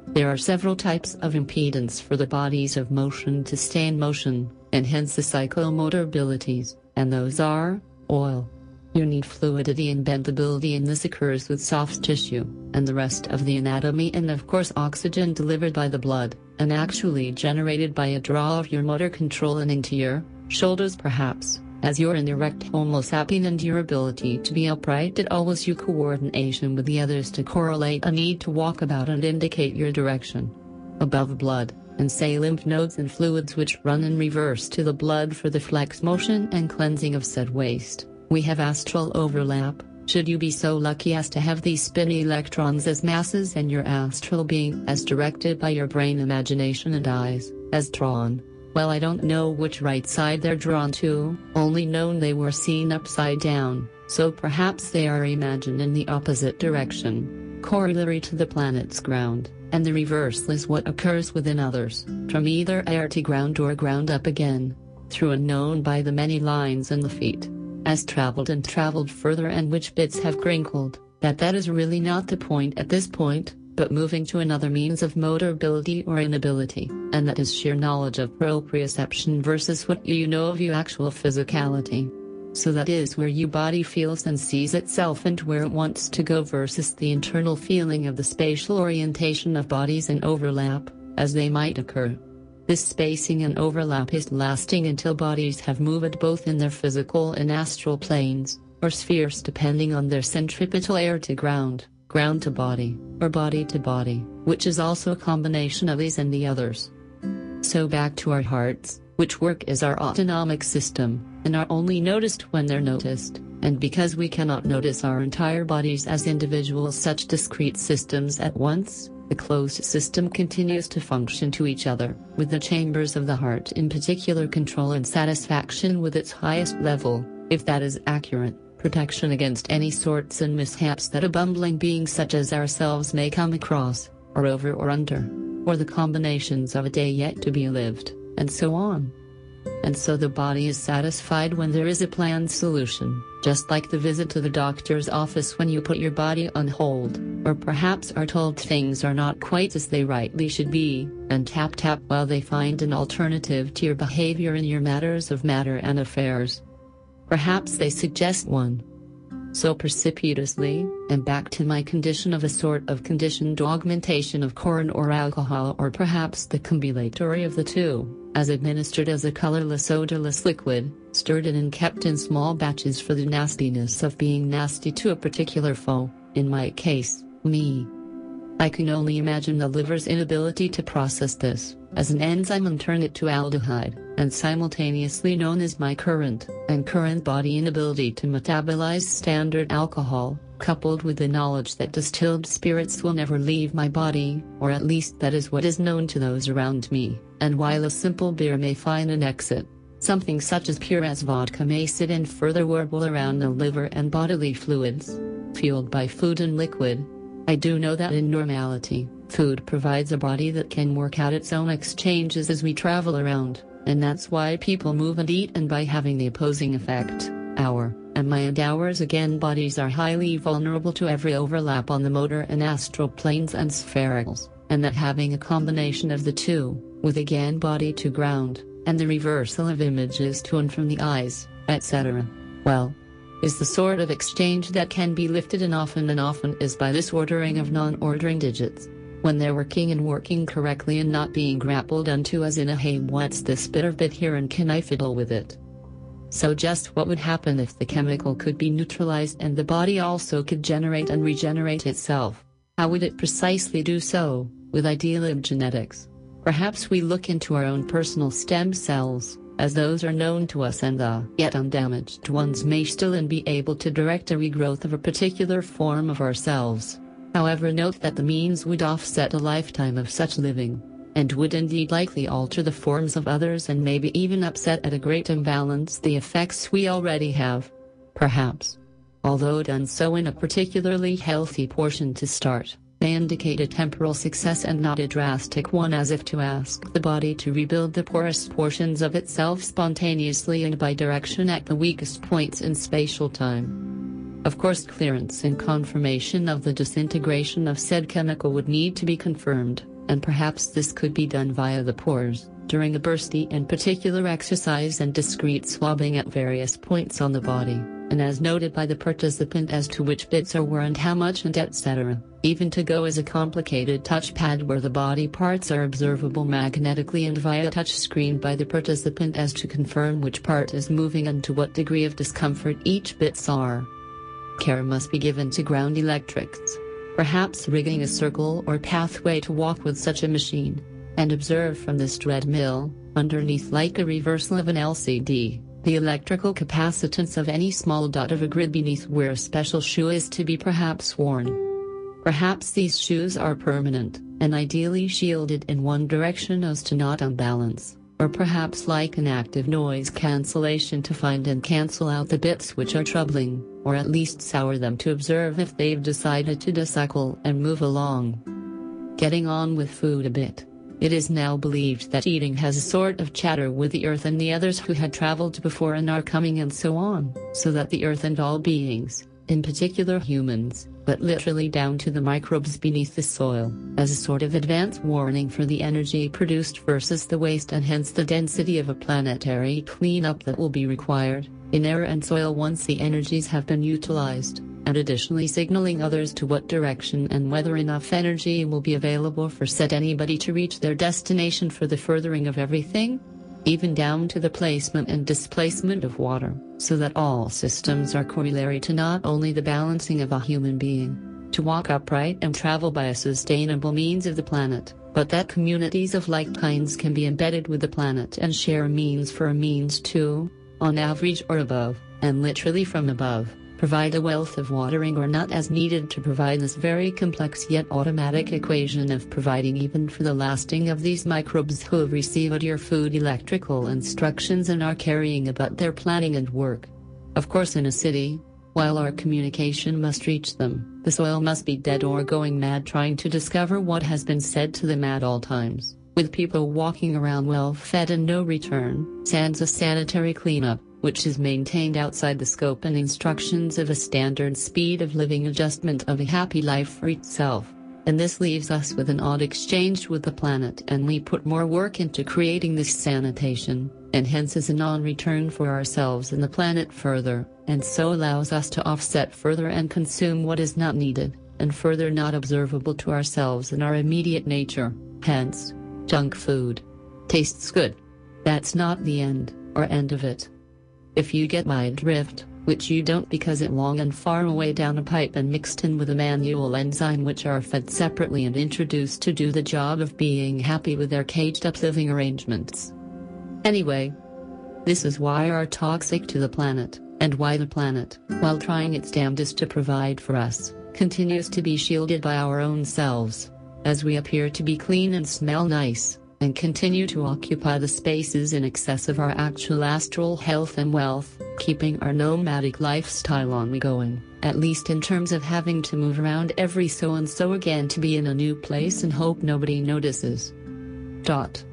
There are several types of impedance for the bodies of motion to stay in motion, and hence the psychomotor abilities, and those are oil, you need fluidity and bendability and this occurs with soft tissue, and the rest of the anatomy and of course oxygen delivered by the blood, and actually generated by a draw of your motor control and into your shoulders perhaps, as you're in erect homo sapien and your ability to be upright it always you coordination with the others to correlate a need to walk about and indicate your direction. Above blood, and say lymph nodes and fluids which run in reverse to the blood for the flex motion and cleansing of said waste. We have astral overlap, Should you be so lucky as to have these spinny electrons as masses and your astral being as directed by your brain imagination and eyes, as drawn. Well, I don't know which right side they're drawn to, only known they were seen upside down, so perhaps they are imagined in the opposite direction, corollary to the planet's ground, and the reverse is what occurs within others, from either air to ground or ground up again, through unknown by the many lines in the feet, as traveled and traveled further and which bits have crinkled, that that is really not the point at this point, but moving to another means of motor ability or inability, and that is sheer knowledge of proprioception versus what you know of your actual physicality. So that is where your body feels and sees itself and where it wants to go versus the internal feeling of the spatial orientation of bodies and overlap, as they might occur. This spacing and overlap is lasting until bodies have moved both in their physical and astral planes, or spheres depending on their centripetal air to ground ground to body, or body to body, which is also a combination of these and the others. So back to our hearts, which work as our autonomic system, and are only noticed when they're noticed, and because we cannot notice our entire bodies as individual such discrete systems at once, the closed system continues to function to each other, with the chambers of the heart in particular control and satisfaction with its highest level, if that is accurate protection against any sorts and mishaps that a bumbling being such as ourselves may come across, or over or under, or the combinations of a day yet to be lived, and so on. And so the body is satisfied when there is a planned solution, just like the visit to the doctor's office when you put your body on hold, or perhaps are told things are not quite as they rightly should be, and tap tap while they find an alternative to your behavior in your matters of matter and affairs. Perhaps they suggest one. So precipitously, and back to my condition of a sort of conditioned augmentation of corn or alcohol or perhaps the combinatory of the two, as administered as a colorless odorless liquid, stirred in and kept in small batches for the nastiness of being nasty to a particular foe, in my case, me. I can only imagine the liver's inability to process this, as an enzyme and turn it to aldehyde, and simultaneously known as my current, and current body inability to metabolize standard alcohol, coupled with the knowledge that distilled spirits will never leave my body, or at least that is what is known to those around me, and while a simple beer may find an exit, something such as pure as vodka may sit and further warble around the liver and bodily fluids, fueled by food and liquid, I do know that in normality, food provides a body that can work out its own exchanges as we travel around, and that's why people move and eat and by having the opposing effect, our, and my and ours again bodies are highly vulnerable to every overlap on the motor and astral planes and sphericals, and that having a combination of the two, with again body to ground, and the reversal of images to and from the eyes, etc. Well, is the sort of exchange that can be lifted and often and often is by this ordering of non-ordering digits. When they're working and working correctly and not being grappled unto as in a hey what's this bit bit here and can I fiddle with it? So just what would happen if the chemical could be neutralized and the body also could generate and regenerate itself? How would it precisely do so, with ideal genetics? Perhaps we look into our own personal stem cells, as those are known to us and the yet undamaged ones may still and be able to direct a regrowth of a particular form of ourselves. However note that the means would offset a lifetime of such living, and would indeed likely alter the forms of others and maybe even upset at a great imbalance the effects we already have. Perhaps. Although done so in a particularly healthy portion to start. They indicate a temporal success and not a drastic one as if to ask the body to rebuild the poorest portions of itself spontaneously and by direction at the weakest points in spatial time. Of course clearance and confirmation of the disintegration of said chemical would need to be confirmed, and perhaps this could be done via the pores, during a bursty and particular exercise and discrete swabbing at various points on the body and as noted by the participant as to which bits are where and how much and etc., even to go as a complicated touchpad where the body parts are observable magnetically and via touchscreen by the participant as to confirm which part is moving and to what degree of discomfort each bits are. Care must be given to ground electrics. Perhaps rigging a circle or pathway to walk with such a machine, and observe from this treadmill, underneath like a reversal of an LCD, The electrical capacitance of any small dot of a grid beneath where a special shoe is to be perhaps worn. Perhaps these shoes are permanent, and ideally shielded in one direction as to not unbalance, or perhaps like an active noise cancellation to find and cancel out the bits which are troubling, or at least sour them to observe if they've decided to decycle and move along. Getting on with food a bit. It is now believed that eating has a sort of chatter with the earth and the others who had traveled before and are coming and so on, so that the earth and all beings, in particular humans, but literally down to the microbes beneath the soil, as a sort of advance warning for the energy produced versus the waste and hence the density of a planetary cleanup that will be required, in air and soil once the energies have been utilized, and additionally signaling others to what direction and whether enough energy will be available for said anybody to reach their destination for the furthering of everything, even down to the placement and displacement of water, so that all systems are corollary to not only the balancing of a human being, to walk upright and travel by a sustainable means of the planet, but that communities of like kinds can be embedded with the planet and share means for a means to, on average or above, and literally from above provide a wealth of watering or not as needed to provide this very complex yet automatic equation of providing even for the lasting of these microbes who have received your food electrical instructions and are carrying about their planning and work. Of course in a city, while our communication must reach them, the soil must be dead or going mad trying to discover what has been said to them at all times, with people walking around well fed and no return, sans a sanitary cleanup which is maintained outside the scope and instructions of a standard speed of living adjustment of a happy life for itself. And this leaves us with an odd exchange with the planet and we put more work into creating this sanitation, and hence is a non-return for ourselves and the planet further, and so allows us to offset further and consume what is not needed, and further not observable to ourselves and our immediate nature, hence, junk food. Tastes good. That's not the end, or end of it. If you get my drift, which you don't because it long and far away down a pipe and mixed in with a manual enzyme which are fed separately and introduced to do the job of being happy with their caged up living arrangements. Anyway, this is why are toxic to the planet, and why the planet, while trying its damnedest to provide for us, continues to be shielded by our own selves, as we appear to be clean and smell nice and continue to occupy the spaces in excess of our actual astral health and wealth, keeping our nomadic lifestyle on going, at least in terms of having to move around every so and so again to be in a new place and hope nobody notices. Dot.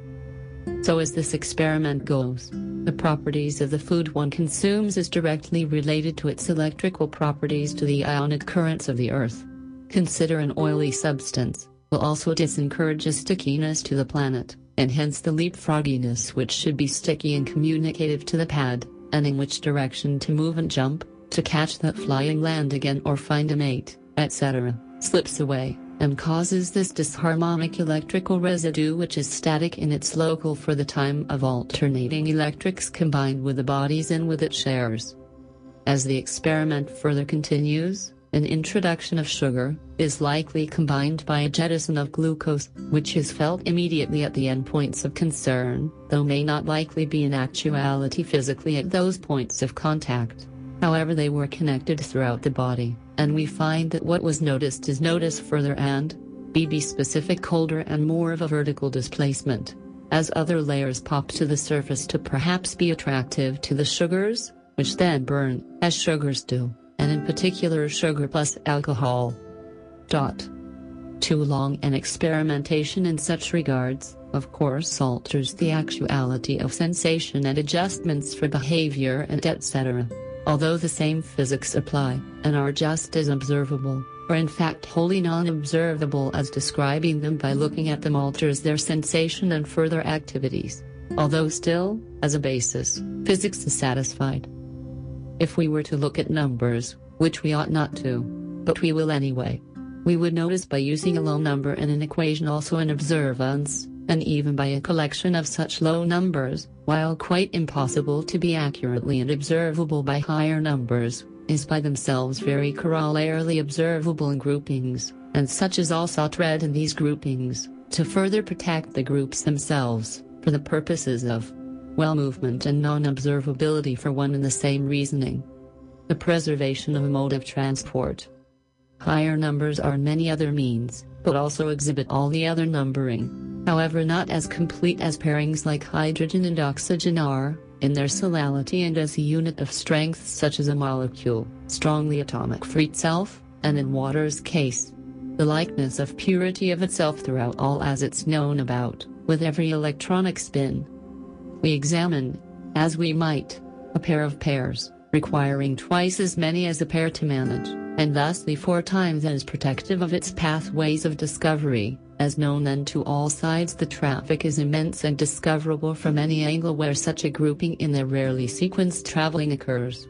So as this experiment goes, the properties of the food one consumes is directly related to its electrical properties to the ionic currents of the earth. Consider an oily substance, will also disencourage a stickiness to the planet, and hence the leapfrogginess which should be sticky and communicative to the pad, and in which direction to move and jump, to catch that flying land again or find a mate, etc., slips away, and causes this disharmonic electrical residue which is static in its local for the time of alternating electrics combined with the bodies in with it shares. As the experiment further continues, an introduction of sugar, is likely combined by a jettison of glucose, which is felt immediately at the endpoints of concern, though may not likely be in actuality physically at those points of contact. However they were connected throughout the body, and we find that what was noticed is noticed further and, BB specific colder and more of a vertical displacement. As other layers pop to the surface to perhaps be attractive to the sugars, which then burn, as sugars do and in particular sugar plus alcohol. Dot. Too long an experimentation in such regards, of course alters the actuality of sensation and adjustments for behavior and etc. Although the same physics apply, and are just as observable, or in fact wholly non-observable as describing them by looking at them alters their sensation and further activities. Although still, as a basis, physics is satisfied. If we were to look at numbers, which we ought not to, but we will anyway, we would notice by using a low number in an equation also an observance, and even by a collection of such low numbers, while quite impossible to be accurately and observable by higher numbers, is by themselves very corollarily observable in groupings, and such is also thread in these groupings, to further protect the groups themselves, for the purposes of well movement and non-observability for one and the same reasoning. The preservation of a mode of transport. Higher numbers are many other means, but also exhibit all the other numbering, however not as complete as pairings like hydrogen and oxygen are, in their solality and as a unit of strength such as a molecule, strongly atomic for itself, and in water's case, the likeness of purity of itself throughout all as it's known about, with every electronic spin. We examine, as we might, a pair of pairs, requiring twice as many as a pair to manage, and thusly four times as protective of its pathways of discovery, as known then to all sides the traffic is immense and discoverable from any angle where such a grouping in the rarely sequenced traveling occurs.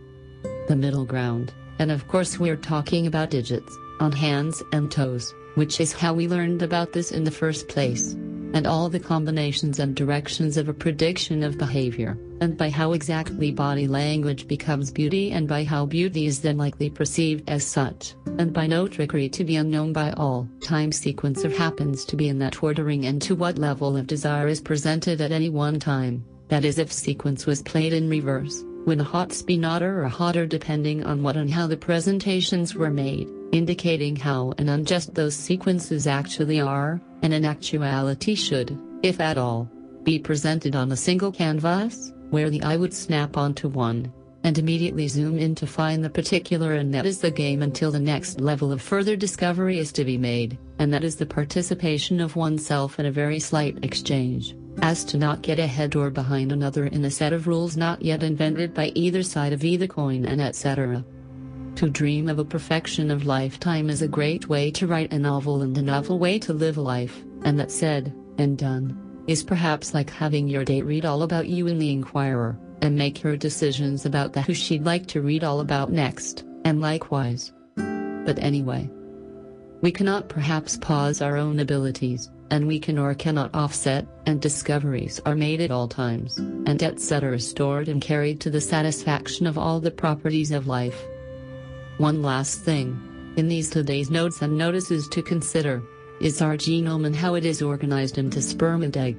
The middle ground, and of course we're talking about digits, on hands and toes, which is how we learned about this in the first place and all the combinations and directions of a prediction of behavior, and by how exactly body language becomes beauty and by how beauty is then likely perceived as such, and by no trickery to be unknown by all. Time sequencer happens to be in that ordering and to what level of desire is presented at any one time, that is if sequence was played in reverse, when a hot spin hotter or hotter depending on what and how the presentations were made indicating how and unjust those sequences actually are, and in actuality should, if at all, be presented on a single canvas, where the eye would snap onto one, and immediately zoom in to find the particular and that is the game until the next level of further discovery is to be made, and that is the participation of oneself in a very slight exchange, as to not get ahead or behind another in a set of rules not yet invented by either side of either coin and etc. To dream of a perfection of lifetime is a great way to write a novel and a novel way to live life, and that said, and done, is perhaps like having your date read all about you in the Inquirer, and make her decisions about the who she'd like to read all about next, and likewise. But anyway, we cannot perhaps pause our own abilities, and we can or cannot offset, and discoveries are made at all times, and etc. stored and carried to the satisfaction of all the properties of life. One last thing. In these today's notes and notices to consider is our genome and how it is organized into sperm and egg.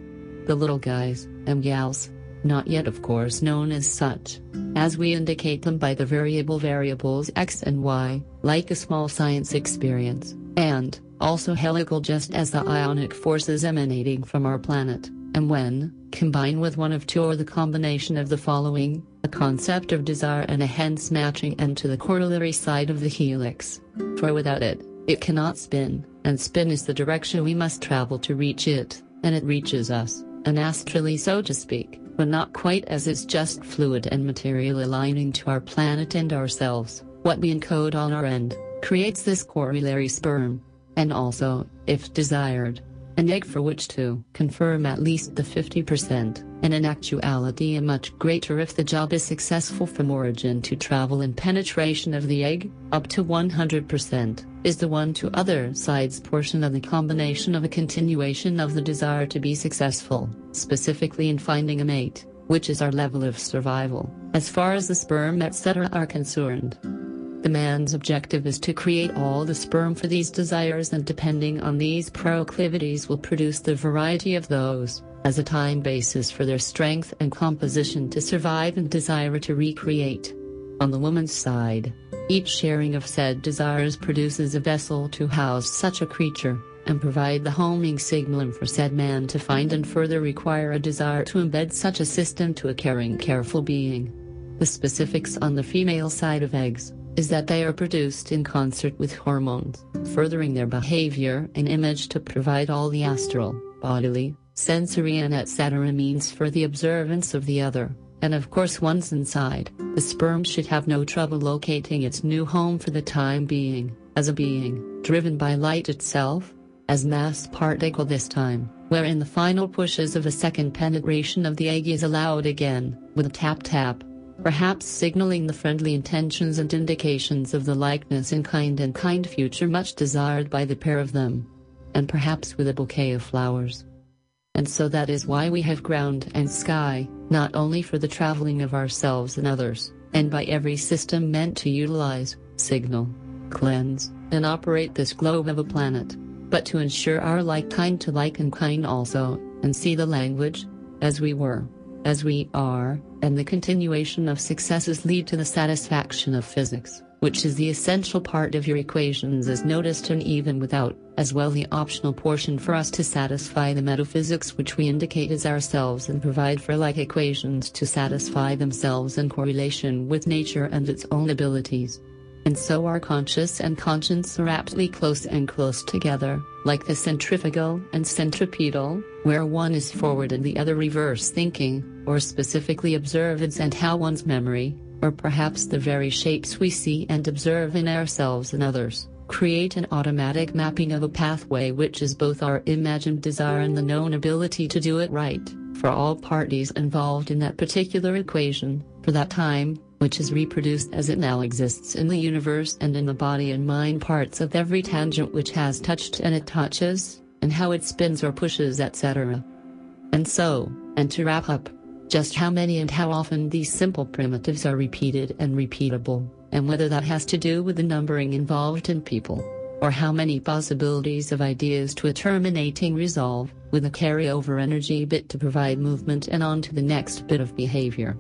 The little guys and gals, not yet of course known as such, as we indicate them by the variable variables x and y, like a small science experience, and also helical just as the ionic forces emanating from our planet, and when, combined with one of two or the combination of the following, a concept of desire and a hence matching end to the corollary side of the helix. For without it, it cannot spin, and spin is the direction we must travel to reach it, and it reaches us, and astrally so to speak, but not quite as it's just fluid and material aligning to our planet and ourselves, what we encode on our end, creates this corollary sperm. And also, if desired, an egg for which to confirm at least the 50%, and in actuality a much greater if the job is successful from origin to travel and penetration of the egg, up to 100%, is the one to other sides portion of the combination of a continuation of the desire to be successful, specifically in finding a mate, which is our level of survival, as far as the sperm etc. are concerned. The man's objective is to create all the sperm for these desires and depending on these proclivities will produce the variety of those, as a time basis for their strength and composition to survive and desire to recreate. On the woman's side, each sharing of said desires produces a vessel to house such a creature, and provide the homing signal for said man to find and further require a desire to embed such a system to a caring careful being. The specifics on the female side of eggs is that they are produced in concert with hormones, furthering their behavior and image to provide all the astral, bodily, sensory and etc. means for the observance of the other. And of course once inside, the sperm should have no trouble locating its new home for the time being, as a being, driven by light itself, as mass particle this time, wherein the final pushes of a second penetration of the egg is allowed again, with tap tap, perhaps signaling the friendly intentions and indications of the likeness in kind and kind future much desired by the pair of them. And perhaps with a bouquet of flowers. And so that is why we have ground and sky, not only for the traveling of ourselves and others, and by every system meant to utilize, signal, cleanse, and operate this globe of a planet, but to ensure our like kind to like and kind also, and see the language, as we were as we are, and the continuation of successes lead to the satisfaction of physics, which is the essential part of your equations as noticed and even without, as well the optional portion for us to satisfy the metaphysics which we indicate as ourselves and provide for like equations to satisfy themselves in correlation with nature and its own abilities. And so our conscious and conscience are aptly close and close together, like the centrifugal and centripetal, where one is forward and the other reverse thinking, or specifically observance and how one's memory, or perhaps the very shapes we see and observe in ourselves and others, create an automatic mapping of a pathway which is both our imagined desire and the known ability to do it right, for all parties involved in that particular equation, for that time, which is reproduced as it now exists in the universe and in the body and mind parts of every tangent which has touched and it touches, and how it spins or pushes, etc. And so, and to wrap up, just how many and how often these simple primitives are repeated and repeatable, and whether that has to do with the numbering involved in people, or how many possibilities of ideas to a terminating resolve, with a carryover energy bit to provide movement and on to the next bit of behavior.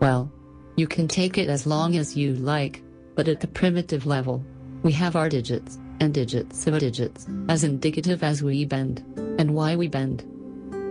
Well, you can take it as long as you like, but at the primitive level, we have our digits, and digits of digits, as indicative as we bend, and why we bend.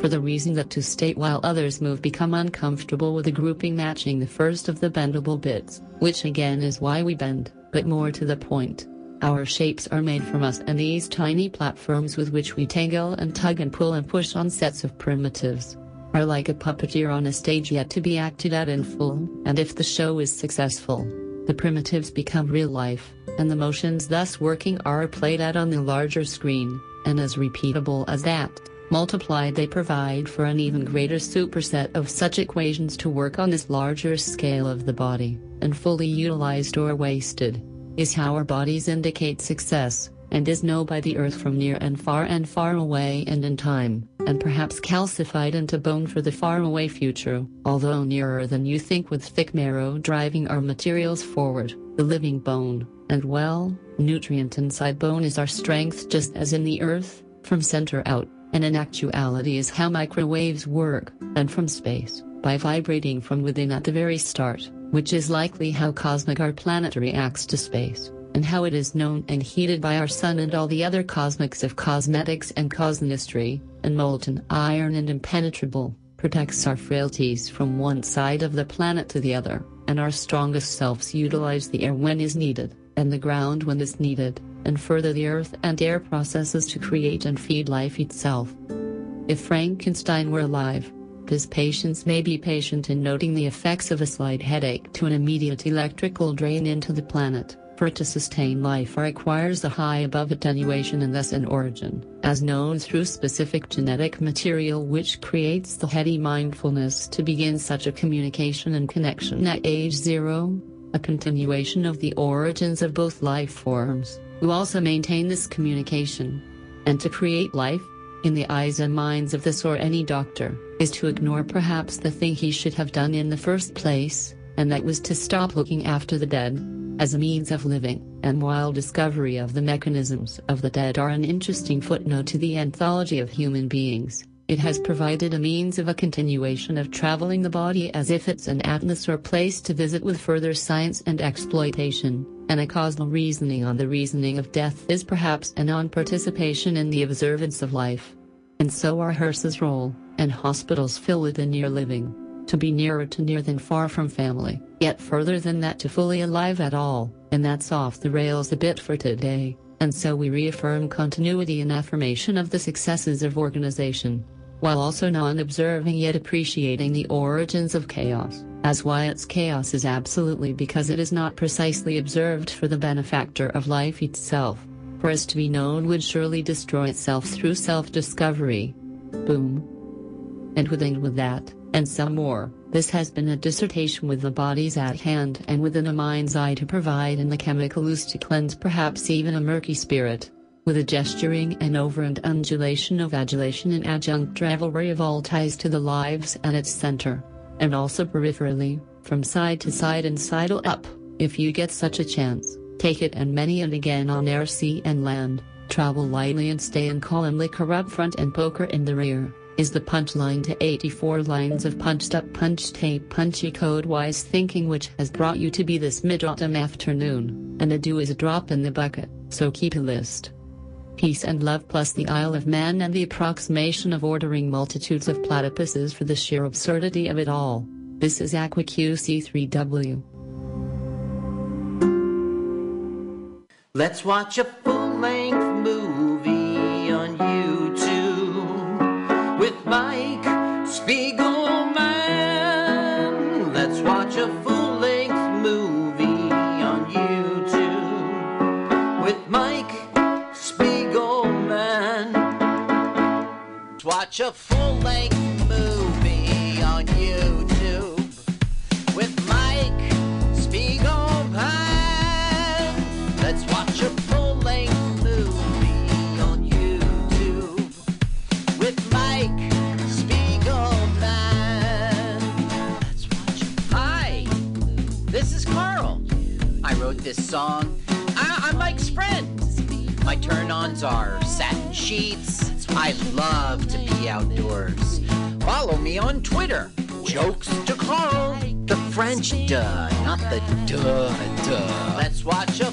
For the reason that to state while others move become uncomfortable with a grouping matching the first of the bendable bits, which again is why we bend, but more to the point. Our shapes are made from us and these tiny platforms with which we tangle and tug and pull and push on sets of primitives are like a puppeteer on a stage yet to be acted out in full, and if the show is successful, the primitives become real life, and the motions thus working are played out on the larger screen, and as repeatable as that, multiplied they provide for an even greater superset of such equations to work on this larger scale of the body, and fully utilized or wasted, is how our bodies indicate success, and is known by the earth from near and far and far away and in time, and perhaps calcified into bone for the faraway future, although nearer than you think with thick marrow driving our materials forward, the living bone, and well, nutrient inside bone is our strength just as in the earth, from center out, and in actuality is how microwaves work, and from space, by vibrating from within at the very start, which is likely how cosmic our planet reacts to space and how it is known and heated by our sun and all the other cosmics of cosmetics and cosmistry, and molten iron and impenetrable, protects our frailties from one side of the planet to the other, and our strongest selves utilize the air when is needed, and the ground when is needed, and further the earth and air processes to create and feed life itself. If Frankenstein were alive, his patients may be patient in noting the effects of a slight headache to an immediate electrical drain into the planet. For to sustain life requires a high above attenuation and thus an origin, as known through specific genetic material which creates the heady mindfulness to begin such a communication and connection at age zero, a continuation of the origins of both life forms, who also maintain this communication. And to create life, in the eyes and minds of this or any doctor, is to ignore perhaps the thing he should have done in the first place, and that was to stop looking after the dead as a means of living, and while discovery of the mechanisms of the dead are an interesting footnote to the anthology of human beings, it has provided a means of a continuation of traveling the body as if it's an atlas or place to visit with further science and exploitation, and a causal reasoning on the reasoning of death is perhaps a non-participation in the observance of life. And so are hearses roll, and hospitals fill with the near living to be nearer to near than far from family, yet further than that to fully alive at all, and that's off the rails a bit for today, and so we reaffirm continuity and affirmation of the successes of organization, while also non-observing yet appreciating the origins of chaos, as why its chaos is absolutely because it is not precisely observed for the benefactor of life itself, for as to be known would surely destroy itself through self-discovery. Boom. And with and with that, and some more. This has been a dissertation with the bodies at hand and within a mind's eye to provide in the chemical ooze to cleanse perhaps even a murky spirit, with a gesturing and over and undulation of adulation and adjunct revelry of all ties to the lives at its center, and also peripherally, from side to side and sidle up, if you get such a chance, take it and many and again on air sea and land, travel lightly and stay in calmly corrupt front and poker in the rear is the punchline to 84 lines of punched up punch tape punchy code wise thinking which has brought you to be this mid autumn afternoon, and a do is a drop in the bucket, so keep a list. Peace and love plus the Isle of Man and the approximation of ordering multitudes of platypuses for the sheer absurdity of it all. This is Aqua QC3W. Let's watch a full length watch a full length movie on YouTube with Mike Spiegelman. Let's watch a full length movie on YouTube with Mike Spiegelman. Let's watch a Hi, this is Carl. I wrote this song. I- I'm Mike's friend. My turn ons are satin sheets. I love to be outdoors. Follow me on Twitter. Jokes to Carl. The French duh, not the duh duh. Let's watch a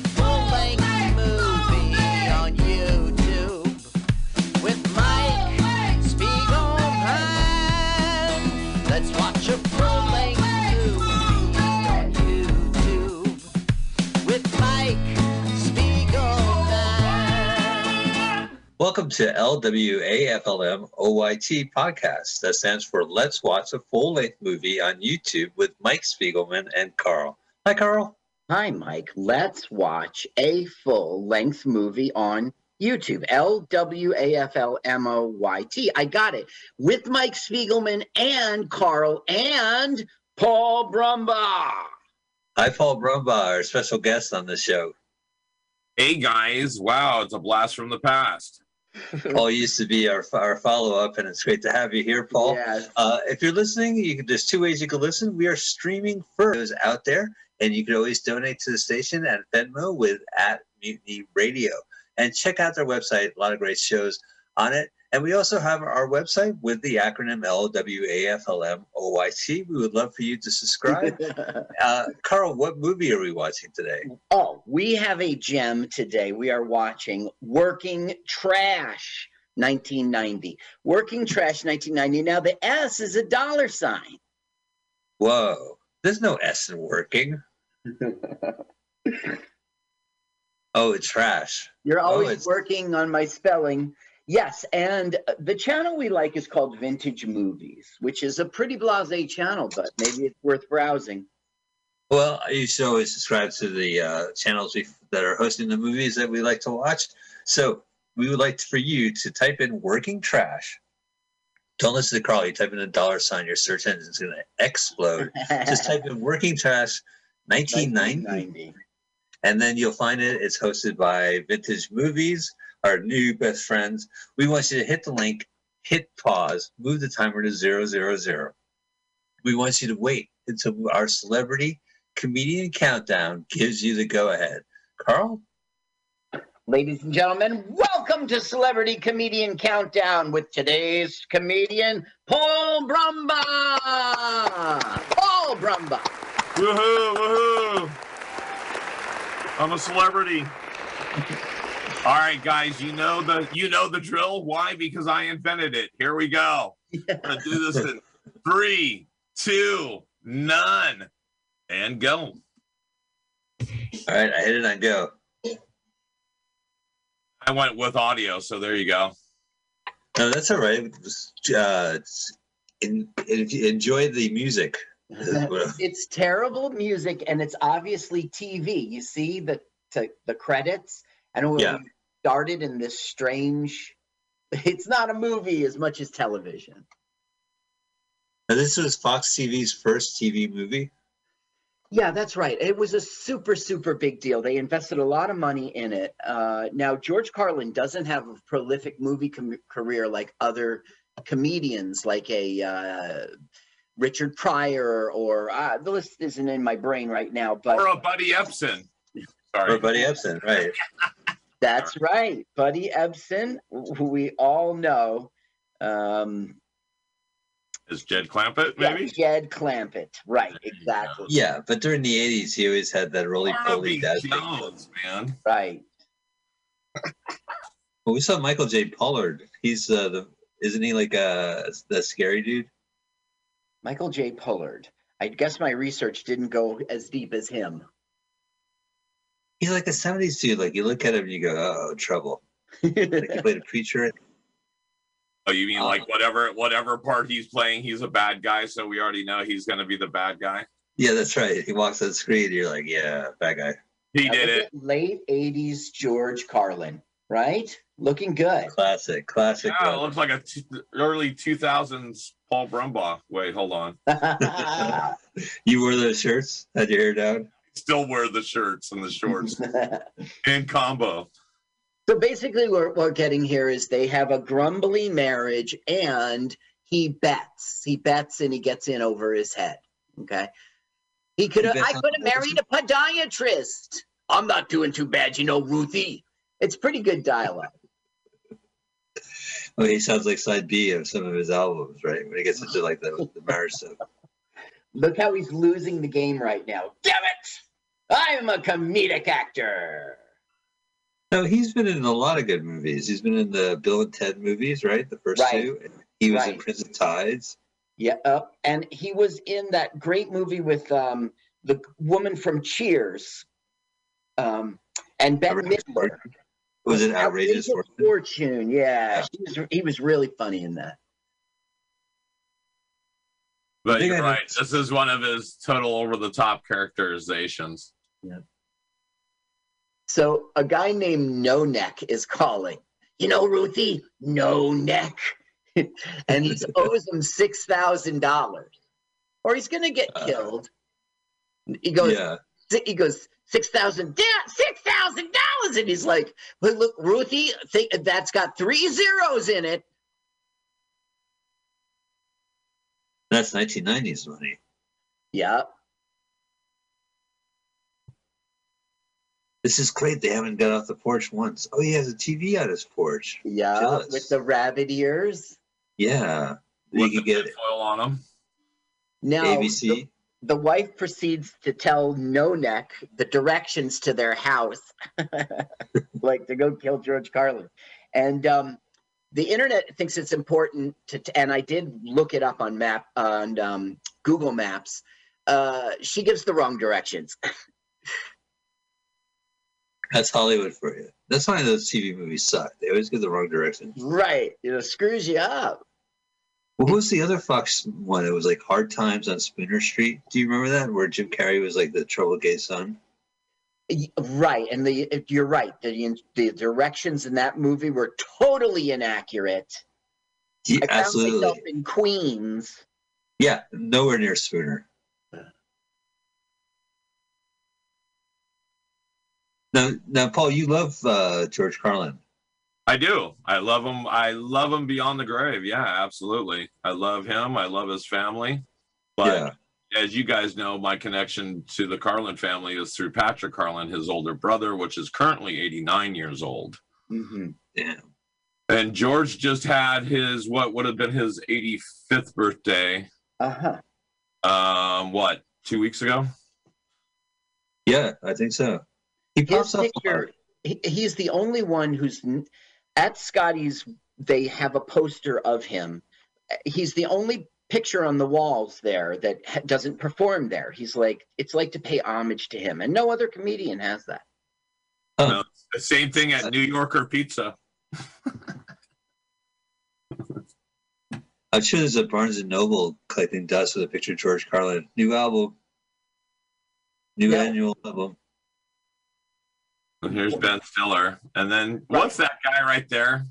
Welcome to LWAFLM OYT podcast. That stands for Let's Watch a Full Length Movie on YouTube with Mike Spiegelman and Carl. Hi, Carl. Hi, Mike. Let's watch a full length movie on YouTube. L W A F L M O Y T. I got it. With Mike Spiegelman and Carl and Paul Brumbaugh. Hi, Paul Brumbaugh, our special guest on the show. Hey guys, wow, it's a blast from the past. Paul used to be our, our follow up, and it's great to have you here, Paul. Yes. Uh, if you're listening, you can, there's two ways you can listen. We are streaming for those out there, and you can always donate to the station at Venmo with at Mutiny Radio. And check out their website, a lot of great shows on it. And we also have our website with the acronym LWAFLMOYT. We would love for you to subscribe. uh, Carl, what movie are we watching today? Oh, we have a gem today. We are watching Working Trash 1990. Working Trash 1990. Now, the S is a dollar sign. Whoa, there's no S in working. oh, it's trash. You're Oh, always it's- working on my spelling. Yes, and uh, the channel we like is called Vintage Movies, which is a pretty blasé channel, but maybe it's worth browsing. Well, you should always subscribe to the uh, channels we, that are hosting the movies that we like to watch. So we would like for you to type in "working trash." Don't listen to Carl. You type in a dollar sign, your search engine is going to explode. Just type in "working trash 1990," and then you'll find it. It's hosted by Vintage Movies, our new best friends. We want you to hit the link, hit pause, move the timer to zero zero zero. We want you to wait until our celebrity comedian countdown gives you the go ahead. Carl? Ladies and gentlemen, welcome to Celebrity Comedian Countdown with today's comedian, Paul Brumbaugh. Paul Brumbaugh. Woohoo, woohoo! I'm a celebrity. All right, guys, you know the you know the drill. Why? Because I invented it. Here we go. I'm gonna do this in three, two, none, and go. All right, I hit it on go. I went with audio, so there you go. No, that's all right. Uh, it's- in, if you enjoy the music, it's terrible music and it's obviously TV. You see the to, the credits and we Yeah. Started in this strange it's not a movie as much as television. Now, this was Fox TV's first TV movie. Yeah, that's right. It was a super, super big deal. They invested a lot of money in it. Uh, now, George Carlin doesn't have a prolific movie com- career like other comedians, like a uh, Richard Pryor, or uh, the list isn't in my brain right now. But Or a Buddy Ebsen. Sorry. Or Buddy Ebsen, right? That's right. Buddy Ebsen, who we all know. Um, Is Jed Clampett maybe? Yeah. Jed Clampett. Right, exactly. Yeah, but during the '80s, he always had that roly poly dad. Jones, man. Right. Well, we saw Michael J. Pollard. He's uh, the isn't he like uh the scary dude? Michael J. Pollard. I guess my research didn't go as deep as him. He's like a '70s dude. Like you look at him, and you go, "Oh, trouble." Like he played a preacher. Oh, you mean like uh-huh. whatever whatever part he's playing, he's a bad guy, so we already know he's gonna be the bad guy. Yeah, that's right. He walks on the screen. You're like, "Yeah, bad guy." He Now, did it. Late 80s George Carlin, right? Looking good. Classic, classic. Yeah, it looks like a t- early 2000s Paul Brumbaugh. Wait, hold on. you wore those shirts, had your hair down. Still wear the shirts and the shorts in combo. So basically, what we're getting here is they have a grumbly marriage, and he bets. He bets, and he gets in over his head. Okay. He could have. I could have married a podiatrist. I'm not doing too bad, you know, Ruthie. It's pretty good dialogue. Oh, he sounds like side B of some of his albums, right? When he gets into like the, the marriage stuff. Look how he's losing the game right now. Damn it! I'm a comedic actor. No, he's been in a lot of good movies. He's been in the Bill and Ted movies, right? The first Right. two. He was in Right. Prince of Tides. Yeah, uh, and he was in that great movie with um, the woman from Cheers, um, and Bette Outrageous Midler. Was it Outrageous Fortune? Fortune? Yeah, He, was, he was really funny in that. But you're right. This is one of his total over the top characterizations. So a guy named No Neck is calling. You know, Ruthie, No Neck, and he owes him six thousand dollars, or he's gonna get Uh, killed. He goes. Yeah. he goes six thousand six thousand dollars and he's like but look ruthie think that's got three zeros in it That's 1990s money. yeah This is great. They haven't got off the porch once. Oh, he has a TV on his porch. yeah Jealous. with the rabbit ears Yeah. You With the could get foil on them. now ABC. the, the wife proceeds to tell no neck the directions to their house like to go kill george carlin and um the internet thinks it's important to, to- and i did look it up on map on um, google maps uh, she gives the wrong directions That's Hollywood for you. That's why those TV movies suck. They always go the wrong direction. Right. You know, screws you up. Well, who's the other Fox one? It was like Hard Times on Spooner Street. Do you remember that? Where Jim Carrey was like the troubled gay son? Right. And the you're right. The the directions in that movie were totally inaccurate. Yeah, absolutely. in Queens. Yeah, nowhere near Spooner. Now, now, Paul, you love uh, George Carlin. I do. I love him. I love him beyond the grave. Yeah, absolutely. I love him. I love his family. But as you guys know, my connection to the Carlin family is through Patrick Carlin, his older brother, which is currently 89 years old. Mm-hmm. Yeah. And George just had his what would have been his 85th birthday. Uh huh. Um, what two weeks ago? Yeah, I think so. He His pops up. a picture. He, he's the only one who's at Scotty's. They have a poster of him. He's the only picture on the walls there that ha- doesn't perform there. He's like it's like to pay homage to him, and no other comedian has that. Oh. No, the same thing at New Yorker Pizza. I'm sure there's a Barnes and Noble collecting dust with a picture of George Carlin. New album. New Yeah. annual album. And here's Ben Stiller. And then what's that guy right there?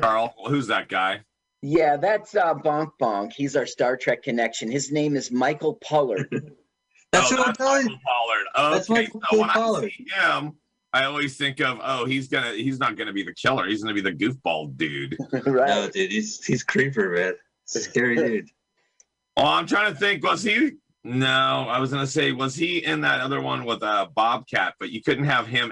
Carl, who's that guy? Yeah, that's uh, Bonk Bonk. He's our Star Trek connection. His name is Michael Pollard. That's oh, what I'm telling you. Michael Pollard. That's Okay, Michael so when Pollard. I see him, I always think of, oh, he's gonna, he's not gonna be the killer. He's gonna be the goofball dude. right. No, dude, he's he's creeper, man. Scary dude. Oh, I'm trying to think. Was he? No, I was gonna say, was he in that other one with uh, Bobcat? But you couldn't have him